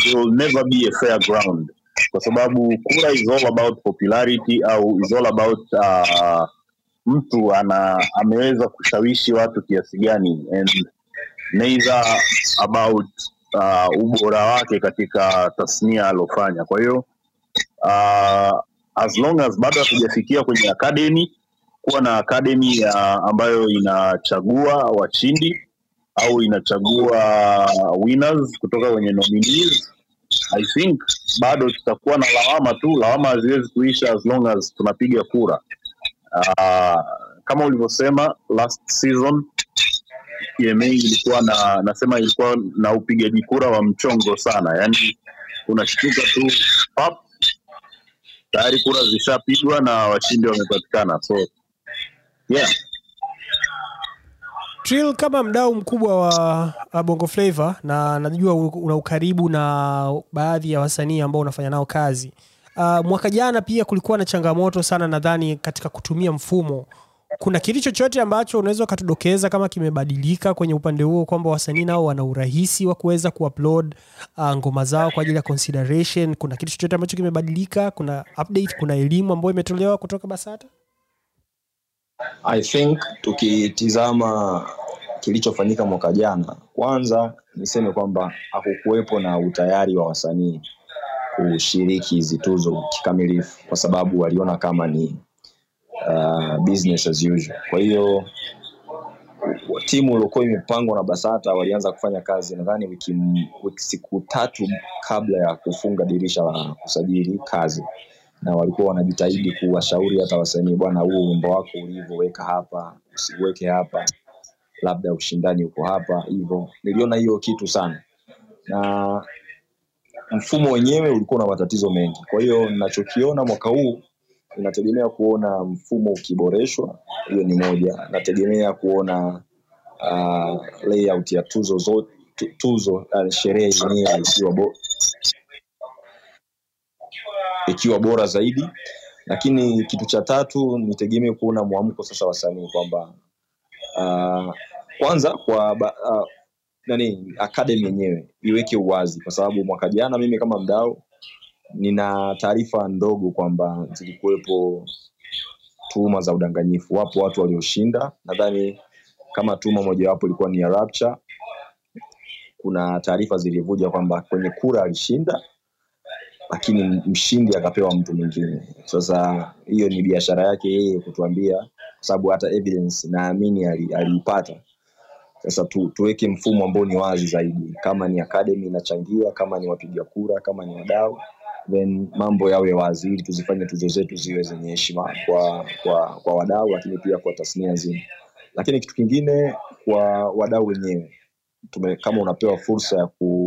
B: there will never be a fair ground. Kwa sababu kura is all about popularity au is all about uh, mtu ana ameweza kushawishi watu kiasi gani and neither about uh, ubora wake katika tasnia alofanya. Kwa hiyo uh, as long as bado hatujafikia kwenye academy kuwa na akademi ambayo inachagua washindi au inachagua winners kutoka kwenye nominees i think bado tutakuwa na lawama tu. Lawama haziwezi kuisha as long as tunapiga kura. Uh, kama ulivyosema last season TMA ilikuwa na nasema ilikuwa na upigaji kura wa mchongo sana. Yaani unashtuka tu pap tayari kura zishapigwa na washindi wamepatikana. So yeah
A: Trill, kama mdau mkubwa wa wa Bongo Flava na najua una ukaribu na baadhi ya wasanii ambao unafanya nao kazi. Uh, mwaka jana pia kulikuwa na changamoto sana nadhani katika kutumia mfumo. Kuna kitu chochote ambacho unaweza ukatudokeza kama kimebadilika kwenye upande huo kwamba wasanii nao wana urahisi wa kuweza kuupload uh, ngoma zao kwa ajili ya consideration? Kuna kitu chochote ambacho kimebadilika? Kuna update, kuna elimu ambayo imetolewa kutoka Basata?
C: I think tukitizama kilichofanyika mwaka jana, kwanza niseme kwamba hakukuwepo na utayari wa wasanii kushiriki hizi tuzo kikamilifu, kwa sababu waliona kama ni uh, business as usual. Kwa hiyo timu iliokuwa imepangwa na Basata walianza kufanya kazi nadhani wiki, wiki siku tatu kabla ya kufunga dirisha la kusajili kazi na walikuwa wanajitahidi kuwashauri hata wasanii, bwana, huu wimbo wako ulivyoweka hapa usiweke hapa, labda ushindani uko hapa hivyo. Niliona hiyo kitu sana, na mfumo wenyewe ulikuwa na matatizo mengi. Kwa hiyo ninachokiona mwaka huu inategemea kuona mfumo ukiboreshwa, hiyo ni moja. Nategemea kuona uh, layout ya tuzo zote tuzo uh, sherehe yenyewe ikiwa ikiwa bora zaidi. Lakini kitu cha tatu nitegemee kuona mwamko sasa wasanii kwamba uh, kwanza kwa uh, nani academy yenyewe iweke uwazi. Kwa sababu mwaka jana mimi kama mdau nina taarifa ndogo kwamba zilikuwepo tuhuma za udanganyifu. Wapo watu walioshinda. Nadhani kama tuma mojawapo ilikuwa ni ya rapture. Kuna taarifa zilivuja kwamba kwenye kura alishinda lakini mshindi akapewa mtu mwingine. Sasa hiyo ni biashara yake yeye kutuambia, kwa sababu hata evidence naamini ali- aliipata. Sasa tu, tuweke mfumo ambao ni wazi zaidi, kama ni academy inachangia, kama ni wapiga kura, kama ni wadau, then mambo yawe wazi, ili tuzifanye tuzo zetu ziwe zenye heshima kwa kwa kwa wadau, lakini pia kwa tasnia nzima. Lakini kitu kingine kwa wadau wenyewe kama unapewa fursa ya ku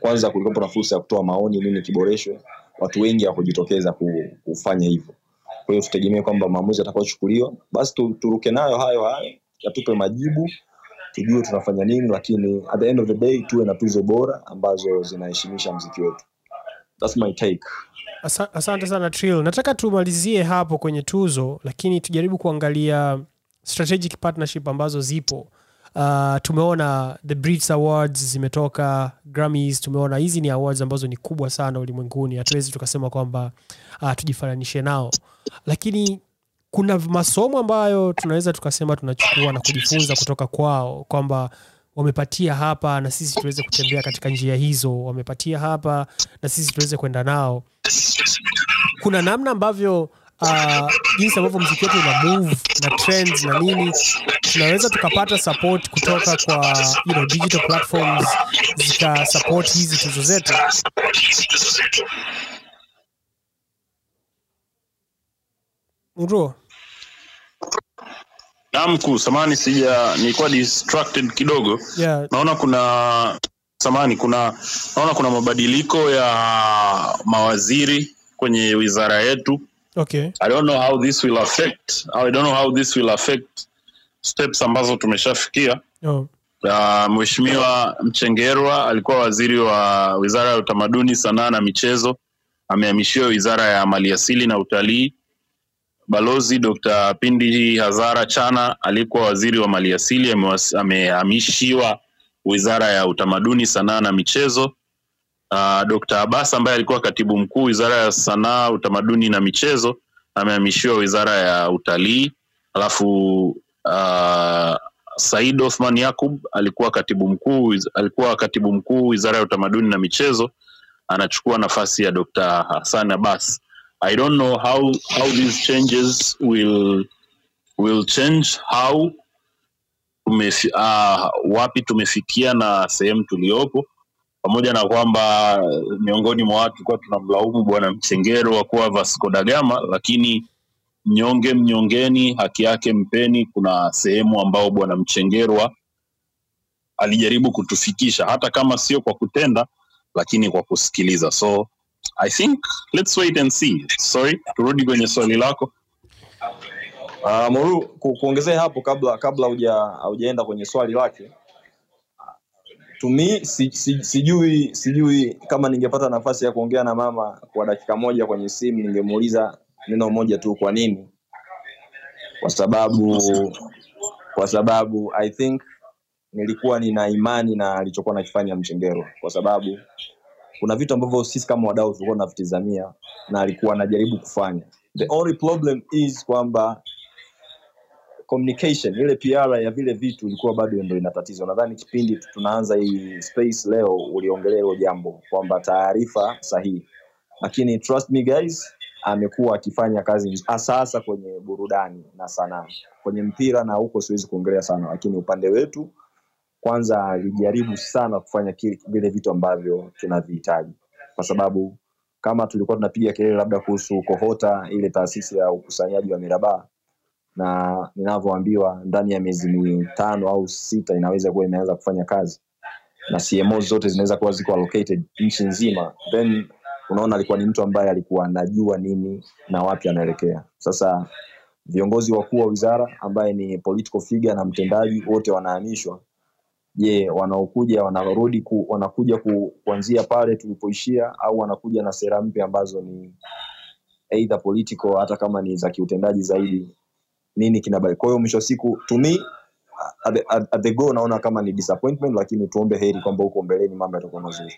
C: kwanza kulikuwa na fursa ya kutoa maoni nini kiboreshwe. Watu wengi hawakujitokeza kufanya hivyo. Kwa hiyo tutegemee kwamba maamuzi yatakayochukuliwa. Basi turuke nayo hayo hayo yatupe majibu tujue tunafanya nini lakini at the end of the day tuwe na tuzo bora ambazo zinaheshimisha mziki wetu. That's my take.
A: Asa- Asante sana Trill. Nataka tumalizie hapo kwenye tuzo, lakini tujaribu kuangalia strategic partnership ambazo zipo. Uh, tumeona the Brits Awards zimetoka, Grammys tumeona hizi ni awards ambazo ni kubwa sana ulimwenguni, hatuwezi tukasema kwamba uh, tujifananishe nao, lakini kuna masomo ambayo tunaweza tukasema tunachukua na kujifunza kutoka kwao kwamba wamepatia hapa na sisi tuweze kutembea katika njia hizo, wamepatia hapa na sisi tuweze kwenda nao. Kuna namna ambavyo uh, jinsi ambavyo mziki wetu una move na trends na nini tunaweza tukapata support kutoka kwa you know, digital platforms zika support hizi tuzo zetu Uruo?
B: Namku, samani sija nilikuwa distracted kidogo
A: yeah.
B: naona kuna samani kuna naona kuna mabadiliko ya mawaziri kwenye wizara yetu
A: okay
B: i don't know how this will affect i don't know how this will affect steps ambazo tumeshafikia.
A: Oh.
B: uh, mheshimiwa mchengerwa alikuwa waziri wa wizara ya utamaduni sanaa na michezo. Amehamishiwa wizara ya maliasili na utalii. Balozi dr pindi hazara chana aliyekuwa waziri wa maliasili amehamishiwa wizara ya utamaduni sanaa na michezo. Uh, dr abbas ambaye alikuwa katibu mkuu wizara ya sanaa utamaduni na michezo amehamishiwa wizara ya utalii. Alafu uh, said othman yakub alikuwa katibu mkuu alikuwa katibu mkuu wizara ya utamaduni na michezo anachukua nafasi ya dr hassan abbas. I don't know how how these changes will will change how tumefi, uh, wapi tumefikia na sehemu tuliopo. Pamoja na kwamba miongoni mwa watu kuwa tunamlaumu bwana Mchengero wa kuwa Vasco da Gama, lakini mnyonge mnyongeni, haki yake mpeni. Kuna sehemu ambao bwana Mchengerwa alijaribu kutufikisha, hata kama sio kwa kutenda, lakini kwa kusikiliza. So I think let's wait and see. Sorry, turudi kwenye swali lako.
C: Uh, Moru, ku, kuongezea hapo kabla kabla haujaenda kwenye swali lake tumi si, si, sijui sijui kama ningepata nafasi ya kuongea na mama kwa dakika moja kwenye simu ningemuuliza neno moja tu kwa nini? Kwa sababu kwa sababu i think nilikuwa nina imani na alichokuwa nakifanya Mchengerwa, kwa sababu kuna vitu ambavyo sisi kama wadau tulikuwa tunavitizamia na alikuwa anajaribu kufanya. The only problem is kwamba communication ile PR ya vile vitu ilikuwa bado ndio ina tatizo. Nadhani kipindi tunaanza hii space leo uliongelea hilo jambo kwamba taarifa sahihi, lakini trust me guys, amekuwa akifanya kazi hasa hasa kwenye burudani na sanaa. Kwenye mpira na huko siwezi kuongelea sana, lakini upande wetu kwanza alijaribu sana kufanya vile vitu ambavyo tunavihitaji, kwa sababu kama tulikuwa tunapiga kelele labda kuhusu kohota ile taasisi ya ukusanyaji wa mirabaha na ninavyoambiwa ndani ya miezi mitano au sita inaweza kuwa imeanza kufanya kazi na CMO zote zinaweza kuwa ziko allocated nchi nzima, then unaona alikuwa ni mtu ambaye alikuwa anajua nini na wapi anaelekea. Sasa viongozi wakuu wa wizara ambaye ni political figure na mtendaji wote wanahamishwa. Je, wanaokuja wanarudi ku, wanakuja ku, kuanzia pale tulipoishia au wanakuja na sera mpya ambazo ni either political hata kama ni za kiutendaji zaidi nini kinabaki. Kwa hiyo mwisho wa siku to at the go naona kama ni disappointment, lakini tuombe heri kwamba huko mbeleni mambo yatakuwa mazuri.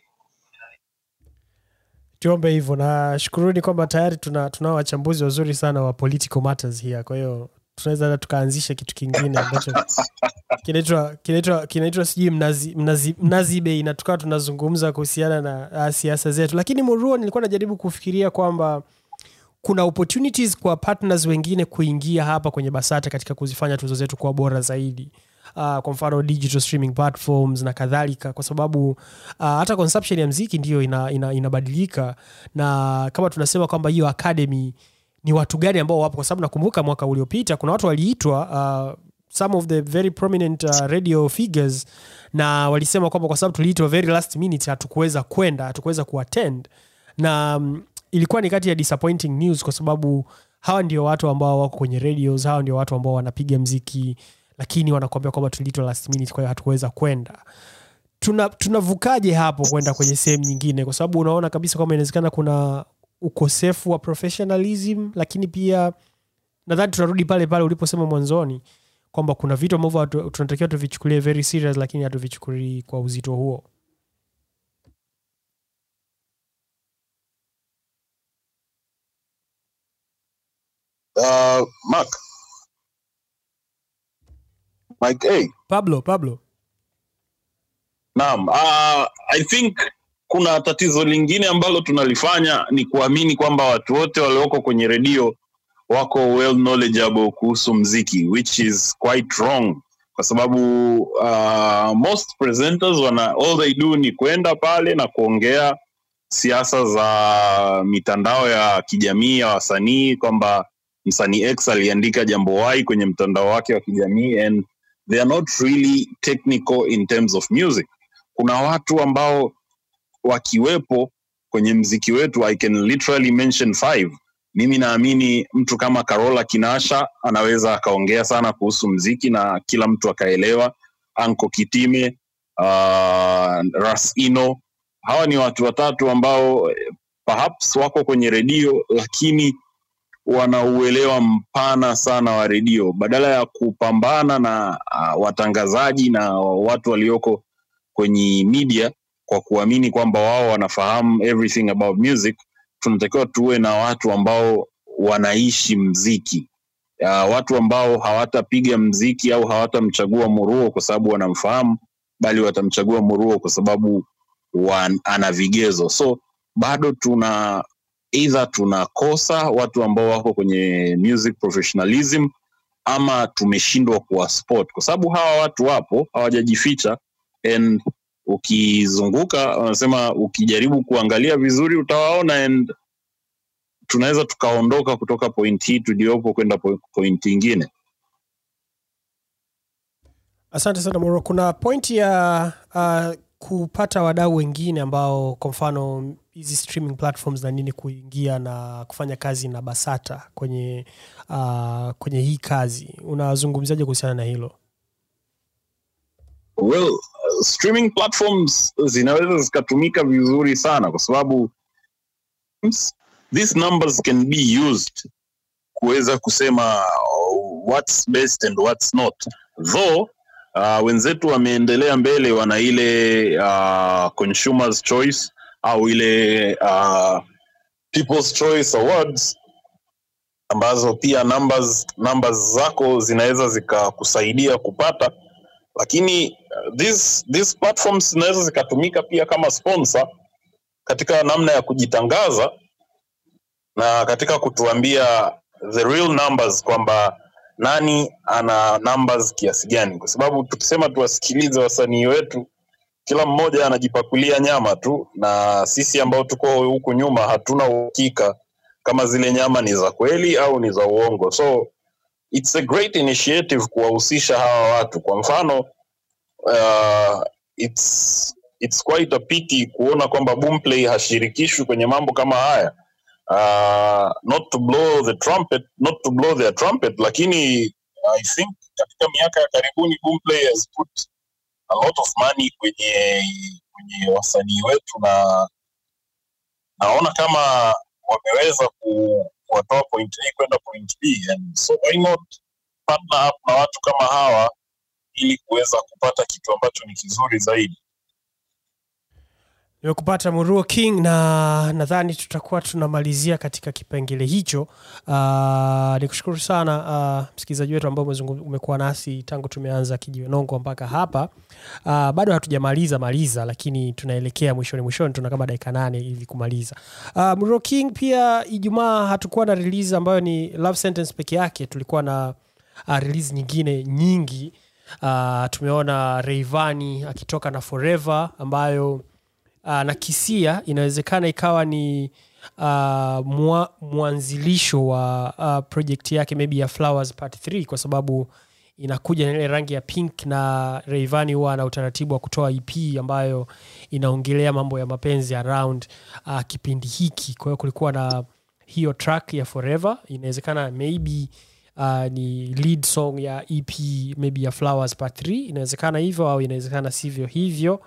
A: Tuombe hivyo. Na shukuruni kwamba tayari tuna tunao wachambuzi wazuri sana wa political matters here. Kwa hiyo tunaweza hata tukaanzisha kitu kingine ambacho *laughs* kinaitwa sijui mnazi, mnazi, mnazi bei na tukawa tunazungumza kuhusiana na uh, siasa zetu. Lakini muruo nilikuwa najaribu kufikiria kwamba kuna opportunities kwa partners wengine kuingia hapa kwenye basata katika kuzifanya tuzo zetu kuwa bora zaidi uh, kwa mfano digital streaming platforms na kadhalika kwa sababu uh, hata consumption ya mziki ndiyo ina, ina, na kama tunasema kwamba hiyo academy ni watu gani ambao wapo kwa sababu nakumbuka mwaka uliopita kuna watu waliitwa uh, some of the very prominent uh, radio figures na walisema kwamba kwa sababu tuliitwa very last minute hatukuweza kwenda hatukuweza kuattend. Na um, ilikuwa ni kati ya disappointing news kwa sababu hawa ndio watu ambao wako kwenye radios hawa ndio watu ambao wanapiga mziki lakini wanakuambia kwamba tuliitwa last minute kwa hiyo hatukuweza kwenda. Tuna tunavukaje hapo kwenda kwenye sehemu nyingine? Kwa sababu unaona kabisa kwamba inawezekana kuna ukosefu wa professionalism lakini pia nadhani tunarudi pale pale uliposema mwanzoni kwamba kuna vitu ambavyo tunatakiwa tuvichukulie very serious lakini hatuvichukulii kwa uzito huo.
B: Uh, Mark. Mike A.
A: pablo pablo
B: Naam, uh, I think kuna tatizo lingine ambalo tunalifanya ni kuamini kwamba watu wote walioko kwenye redio wako well knowledgeable kuhusu mziki which is quite wrong kwa sababu uh, most presenters wana all they do ni kwenda pale na kuongea siasa za mitandao ya kijamii ya wasanii kwamba msanii X aliandika jambo Y kwenye mtandao wake wa kijamii and they are not really technical in terms of music. Kuna watu ambao wakiwepo kwenye mziki wetu i can literally mention five. Mimi naamini mtu kama karola kinasha anaweza akaongea sana kuhusu mziki na kila mtu akaelewa. Anko kitime uh, rasino hawa ni watu watatu ambao eh, perhaps wako kwenye redio lakini wanauelewa mpana sana wa redio. Badala ya kupambana na uh, watangazaji na watu walioko kwenye media kwa kuamini kwamba wao wanafahamu everything about music tunatakiwa tuwe na watu ambao wanaishi mziki. Uh, watu ambao hawatapiga mziki au hawatamchagua muruo kwa sababu wanamfahamu bali watamchagua muruo kwa sababu ana vigezo. So bado tuna either tunakosa watu ambao wako kwenye music professionalism ama tumeshindwa kuwa sport kwa sababu hawa watu wapo hawajajificha and ukizunguka wanasema ukijaribu kuangalia vizuri utawaona and tunaweza tukaondoka kutoka point hii tuliopo kwenda po- point ingine.
A: Asante sana moro. Kuna pointi ya uh, kupata wadau wengine ambao kwa mfano hizi streaming platforms na nini kuingia na kufanya kazi na basata kwenye uh, kwenye hii kazi. Unazungumziaje kuhusiana na hilo?
B: Well streaming platforms zinaweza zikatumika vizuri sana kwa sababu these numbers can be used kuweza kusema what's best and what's not. Though uh, wenzetu wameendelea mbele wana ile uh, consumers choice au ile uh, people's choice awards ambazo pia numbers numbers zako zinaweza zikakusaidia kupata. Lakini these, these platforms zinaweza zikatumika pia kama sponsor katika namna ya kujitangaza na katika kutuambia the real numbers kwamba nani ana numbers kiasi gani? Kwa sababu tukisema tuwasikilize wasanii wetu kila mmoja anajipakulia nyama tu na sisi ambao tuko huku nyuma hatuna uhakika kama zile nyama ni za kweli au ni za uongo. So it's a great initiative kuwahusisha hawa watu. Kwa mfano uh, it's, it's quite a pity kuona kwamba boomplay hashirikishwi kwenye mambo kama haya uh, not to blow the trumpet not to blow their trumpet lakini i think katika miaka ya karibuni boomplay has put a lot of money kwenye kwenye wasanii wetu na naona kama wameweza kuwatoa point a kwenda point b and so why not partner up na watu kama hawa ili kuweza kupata kitu ambacho ni kizuri zaidi
A: nimekupata muruo king na nadhani tutakuwa tunamalizia katika kipengele hicho. Uh, nikushukuru sana uh, msikilizaji wetu ambao umekuwa nasi tangu tumeanza kijiwenongo mpaka hapa. Uh, bado hatujamaliza maliza lakini tunaelekea mwishoni mwishoni tuna kama dakika nane hivi kumaliza. Muruo king pia ijumaa hatukuwa na release ambayo ni love sentence peke yake tulikuwa na uh, release nyingine nyingi. Uh, tumeona reivani akitoka na forever ambayo uh, na kisia inawezekana ikawa ni uh, mwa, mwanzilisho wa uh, project yake maybe ya flowers part 3 kwa sababu inakuja na ile rangi ya pink na reivani huwa ana utaratibu wa kutoa ep ambayo inaongelea mambo ya mapenzi around uh, kipindi hiki. Kwa hiyo kulikuwa na hiyo track ya forever. Inawezekana maybe uh, ni lead song ya ep maybe ya flowers part 3 inawezekana hivyo au inawezekana sivyo hivyo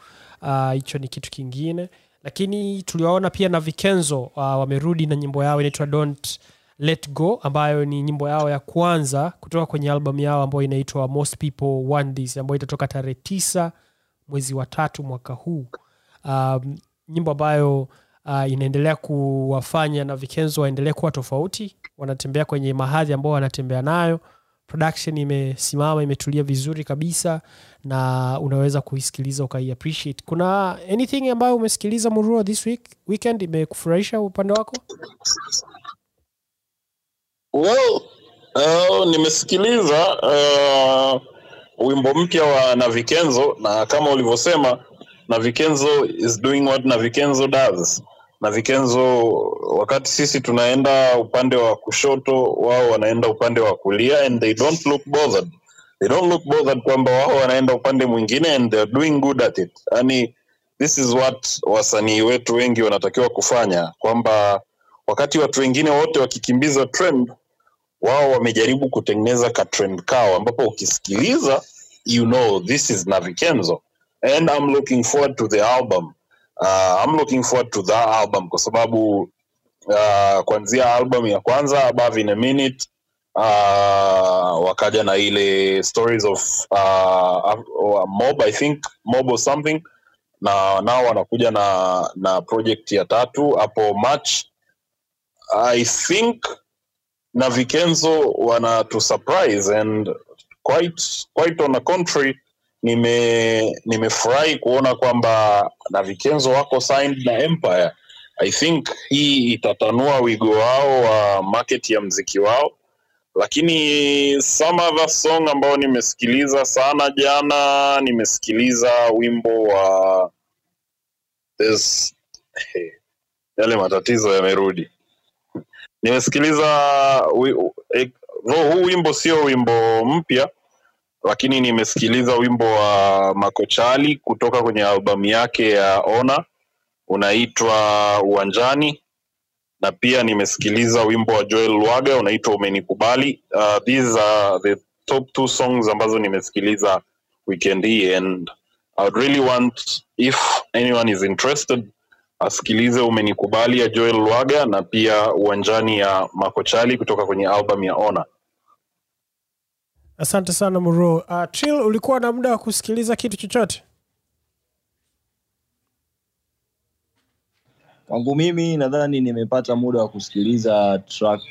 A: hicho uh, ni kitu kingine. Lakini tuliwaona pia na vikenzo uh, wamerudi na nyimbo yao inaitwa don't let go ambayo ni nyimbo yao ya kwanza kutoka kwenye albamu yao ambayo inaitwa most people want this ambayo itatoka tarehe tisa mwezi wa tatu mwaka huu. Um, nyimbo ambayo uh, inaendelea kuwafanya na vikenzo waendelee kuwa tofauti. Wanatembea kwenye mahadhi ambao wanatembea nayo production imesimama imetulia vizuri kabisa na unaweza kuisikiliza ukaiappreciate. Kuna anything ambayo umesikiliza murua this week weekend imekufurahisha upande wako?
B: Well uh, nimesikiliza uh, wimbo mpya wa navikenzo na kama ulivyosema navikenzo is doing what navikenzo does navikenzo wakati sisi tunaenda upande wa kushoto wao wanaenda upande wa kulia and they don't look bothered. They don't look bothered kwamba wao wanaenda upande mwingine and they're doing good at it. Yani this is what wasanii wetu wengi wanatakiwa kufanya kwamba wakati watu wengine wote wakikimbiza trend wao wamejaribu kutengeneza ka trend kao ambapo ukisikiliza you know this is navikenzo and i'm looking forward to the album uh, i'm looking forward to that album kwa sababu uh, kuanzia album ya kwanza above in a minute uh, wakaja na ile stories of uh, mob i think mob or something. Na nao wanakuja na na project ya tatu hapo march. I think na vikenzo wana to surprise and quite quite on the contrary nime nimefurahi kuona kwamba na vikenzo wako signed na empire. I think hii itatanua wigo wao wa market ya mziki wao. Lakini some other song ambayo nimesikiliza sana jana nimesikiliza wimbo wa There's, yale matatizo yamerudi. Nimesikiliza eh, huu wimbo sio wimbo mpya lakini nimesikiliza wimbo wa makochali kutoka kwenye albamu yake ya ona unaitwa uwanjani. Na pia nimesikiliza wimbo wa joel lwaga unaitwa umenikubali. Uh, these are the top two songs ambazo nimesikiliza weekend hii and I really want if anyone is interested asikilize umenikubali ya joel lwaga na pia uwanjani ya makochali kutoka kwenye album ya ona
A: asante sana muro uh, trill ulikuwa na muda wa kusikiliza kitu chochote?
C: Kwangu mimi nadhani nimepata muda wa kusikiliza track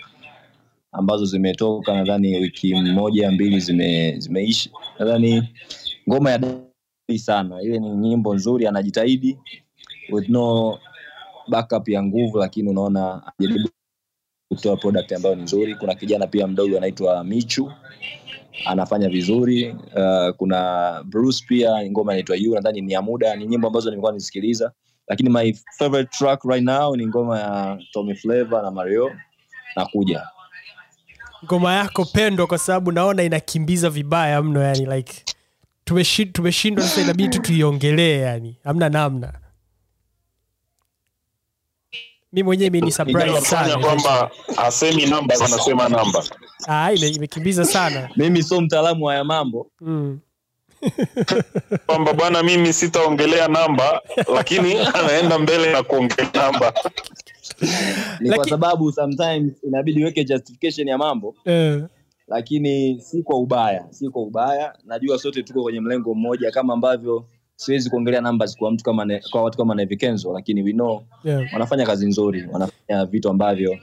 C: ambazo zimetoka. Nadhani wiki moja mbili zime, zimeishi nadhani ngoma ya Dai sana. Ile ni nyimbo nzuri anajitahidi with no backup ya nguvu lakini unaona ajaribu kutoa product ambayo ni nzuri. Kuna kijana pia mdogo anaitwa michu anafanya vizuri. Uh, kuna bruce pia ngoma inaitwa you nadhani ni ya muda ni nyimbo ambazo nimekuwa nisikiliza lakini my favorite track right now ni ngoma ya tommy flavor na mario. Nakuja.
A: Ngoma yako pendwa kwa sababu naona inakimbiza vibaya mno yani like tumeshi- tumeshindwa sasa inabidi tu tuiongelee yani. Hamna namna mi mwenyewe imeni surprise
B: inafanya
A: sana.
B: kwamba asemi namba anasema namba.
A: Ah, ime- imekimbiza sana.
C: Mimi sio mtaalamu wa haya mambo.
A: Mm. *laughs*
B: kwamba bwana mimi sitaongelea namba lakini *laughs* anaenda mbele na kuongelea namba.
C: Ni kwa sababu sometimes inabidi weke justification ya mambo.
A: Eh,
C: lakini si kwa ubaya si kwa ubaya. Najua sote tuko kwenye mlengo mmoja kama ambavyo siwezi kuongelea numbers kwa mtu kama ne, kwa watu kama Nevikenzo, lakini we know
A: yeah.
C: wanafanya kazi nzuri wanafanya vitu ambavyo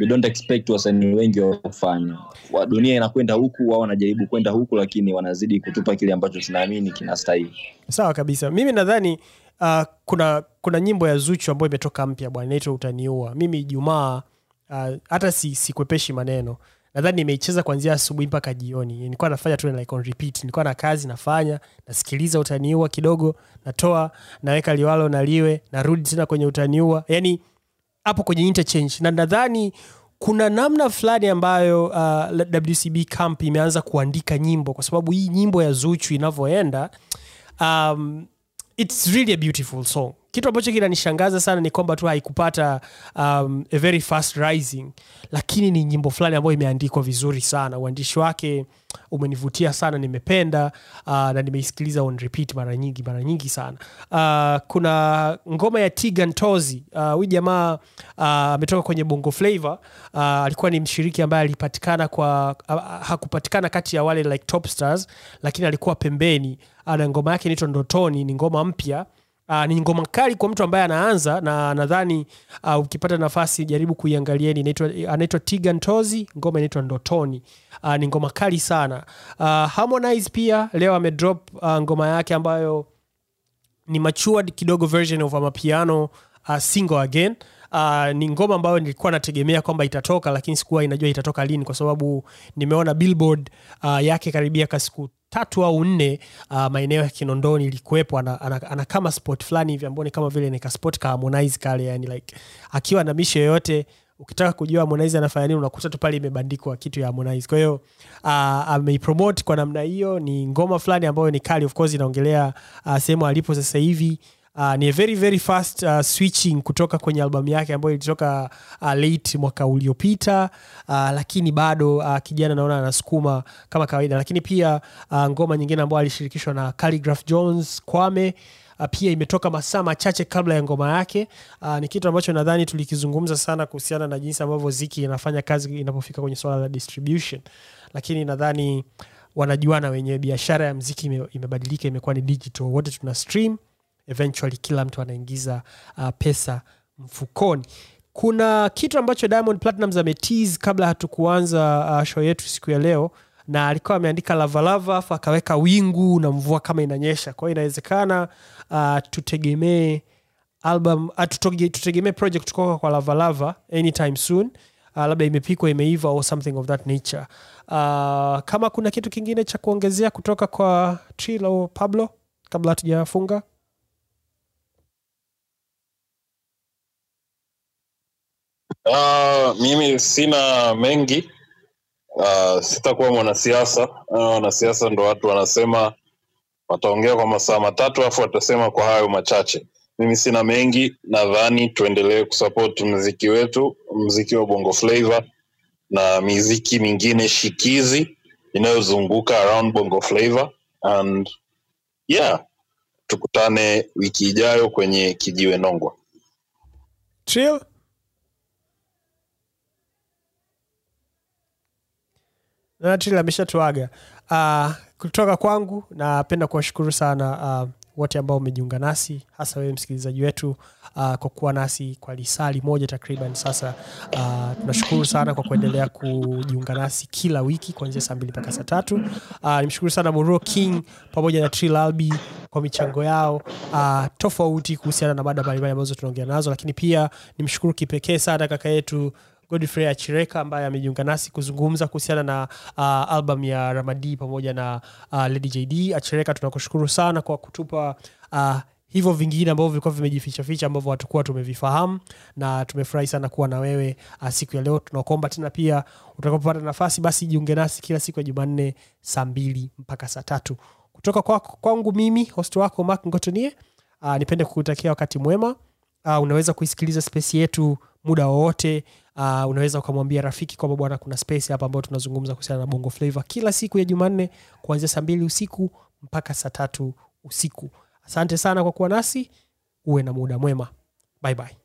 C: we don't expect wasanii wengi wa kufanya. Wa dunia inakwenda huku wao wanajaribu kwenda huku lakini wanazidi kutupa kile ambacho tunaamini kinastahili.
A: Sawa kabisa. Mimi nadhani uh, kuna kuna nyimbo ya zuchu ambayo imetoka mpya bwana inaitwa utaniua. Mimi ijumaa uh, hata si, sikwepeshi maneno nadhani nimeicheza kuanzia asubuhi mpaka jioni. Nilikuwa nafanya tu like on repeat. Nilikuwa na kazi nafanya nasikiliza utaniua kidogo natoa naweka liwalo na liwe narudi tena kwenye utaniua. Yani hapo kwenye interchange. Na nadhani kuna namna fulani ambayo uh, wcb camp imeanza kuandika nyimbo. Kwa sababu hii nyimbo ya zuchu inavyoenda um, it's really a beautiful song kitu ambacho kinanishangaza sana ni kwamba tu haikupata um, a very fast rising lakini ni nyimbo fulani ambayo imeandikwa vizuri sana. Uandishi wake umenivutia sana nimependa uh, na nimeisikiliza on repeat mara nyingi mara nyingi sana. Uh, kuna ngoma ya tigan tozi uh, jamaa ametoka uh, kwenye bongo flavor uh, alikuwa ni mshiriki ambaye alipatikana kwa uh, hakupatikana kati ya wale like top stars lakini alikuwa pembeni. Ana ngoma yake inaitwa ndotoni ni ngoma mpya Uh, ni ngoma kali kwa mtu ambaye anaanza na nadhani uh, ukipata nafasi jaribu kuiangalieni anaitwa tigan tozi ngoma inaitwa ndotoni. Uh, ni ngoma kali sana. Uh, harmonize pia leo amedrop uh, ngoma yake ambayo ni matured kidogo version of amapiano uh, single again Uh, ni ngoma ambayo nilikuwa nategemea kwamba itatoka lakini sikuwa inajua itatoka lini kwa sababu nimeona billboard uh, yake karibia kasiku tatu au nne uh, maeneo ya kinondoni ilikuwepo ana, ana, ana kama spot fulani hivi ambao ni kama vile ni kaspot ka harmonize kale yani like akiwa na misho yoyote ukitaka kujua harmonize anafanya nini unakuta tu pale imebandikwa kitu ya harmonize. Kwa hiyo uh, ameipromote kwa namna hiyo ni ngoma fulani ambayo ni kali of course inaongelea uh, sehemu alipo sasa hivi Uh, ni a very very fast uh, switching kutoka kwenye albamu yake ambayo ilitoka uh, late mwaka uliopita. Uh, lakini bado uh, kijana naona anasukuma kama kawaida. Lakini pia uh, ngoma nyingine ambayo alishirikishwa na Khaligraph Jones Kwame. Pia imetoka masaa machache kabla ya ngoma yake. Uh, ni kitu ambacho nadhani tulikizungumza sana kuhusiana na jinsi ambavyo ziki inafanya kazi inapofika kwenye swala la distribution. Lakini nadhani wanajuana wenyewe biashara ya mziki ime, imebadilika imekuwa ni digital. Wote tuna stream eventually kila mtu anaingiza uh, pesa mfukoni. Kuna kitu ambacho diamond platinums ametease kabla hatukuanza uh, show yetu siku ya leo na alikuwa ameandika lavalava afu akaweka wingu na mvua kama inanyesha. Kwao inawezekana uh, tutegemee album uh, tutegemee project kutoka kwa lavalava anytime soon uh, labda imepikwa imeiva or something of that nature. Uh, kama kuna kitu kingine cha kuongezea kutoka kwa trilo pablo kabla hatujafunga
B: Uh, mimi sina mengi. Uh, sitakuwa mwanasiasa. Uh, wanasiasa ndo watu wanasema wataongea kwa masaa matatu alafu watasema kwa hayo machache. Mimi sina mengi. Nadhani tuendelee kusupport mziki wetu mziki wa bongo flavor na miziki mingine shikizi inayozunguka around bongo flavor and yeah tukutane wiki ijayo kwenye kijiwe nongwa.
A: Trill? Na ameshatuaga. Uh, kutoka kwangu napenda kuwashukuru sana uh, wote ambao umejiunga nasi hasa wewe msikilizaji wetu uh, kwa kuwa nasi kwa lisali moja takriban sasa. Uh, tunashukuru sana kwa kuendelea kujiunga nasi kila wiki kuanzia saa mbili mpaka saa tatu. Uh, nimshukuru sana Moro King pamoja na Albi kwa michango yao. Uh, tofauti kuhusiana na mada mbalimbali ambazo tunaongea nazo lakini pia nimshukuru kipekee sana kaka yetu Godfrey Achireka ambaye amejiunga nasi kuzungumza kuhusiana na uh, album ya Ramadi pamoja na uh, Lady JD. Achireka, tunakushukuru sana kwa kutupa uh, hivyo vingine ambavyo vilikuwa vimejificha ficha ambavyo hatukuwa tumevifahamu na tumefurahi sana kuwa na wewe uh, siku ya leo. Tunakuomba tena pia utakapopata nafasi basi jiunge nasi kila siku ya Jumanne saa mbili mpaka saa tatu kutoka kwa, mimi host wako Mark Ngotonie. Uh, nipende kukutakia wakati mwema. Uh, unaweza kuisikiliza spesi yetu muda wowote uh, unaweza ukamwambia rafiki kwamba bwana kuna space hapa ambayo tunazungumza kuhusiana na bongo flava kila siku ya jumanne kuanzia saa mbili usiku mpaka saa tatu usiku. Asante sana kwa kuwa nasi. Uwe na muda mwema. Bye bye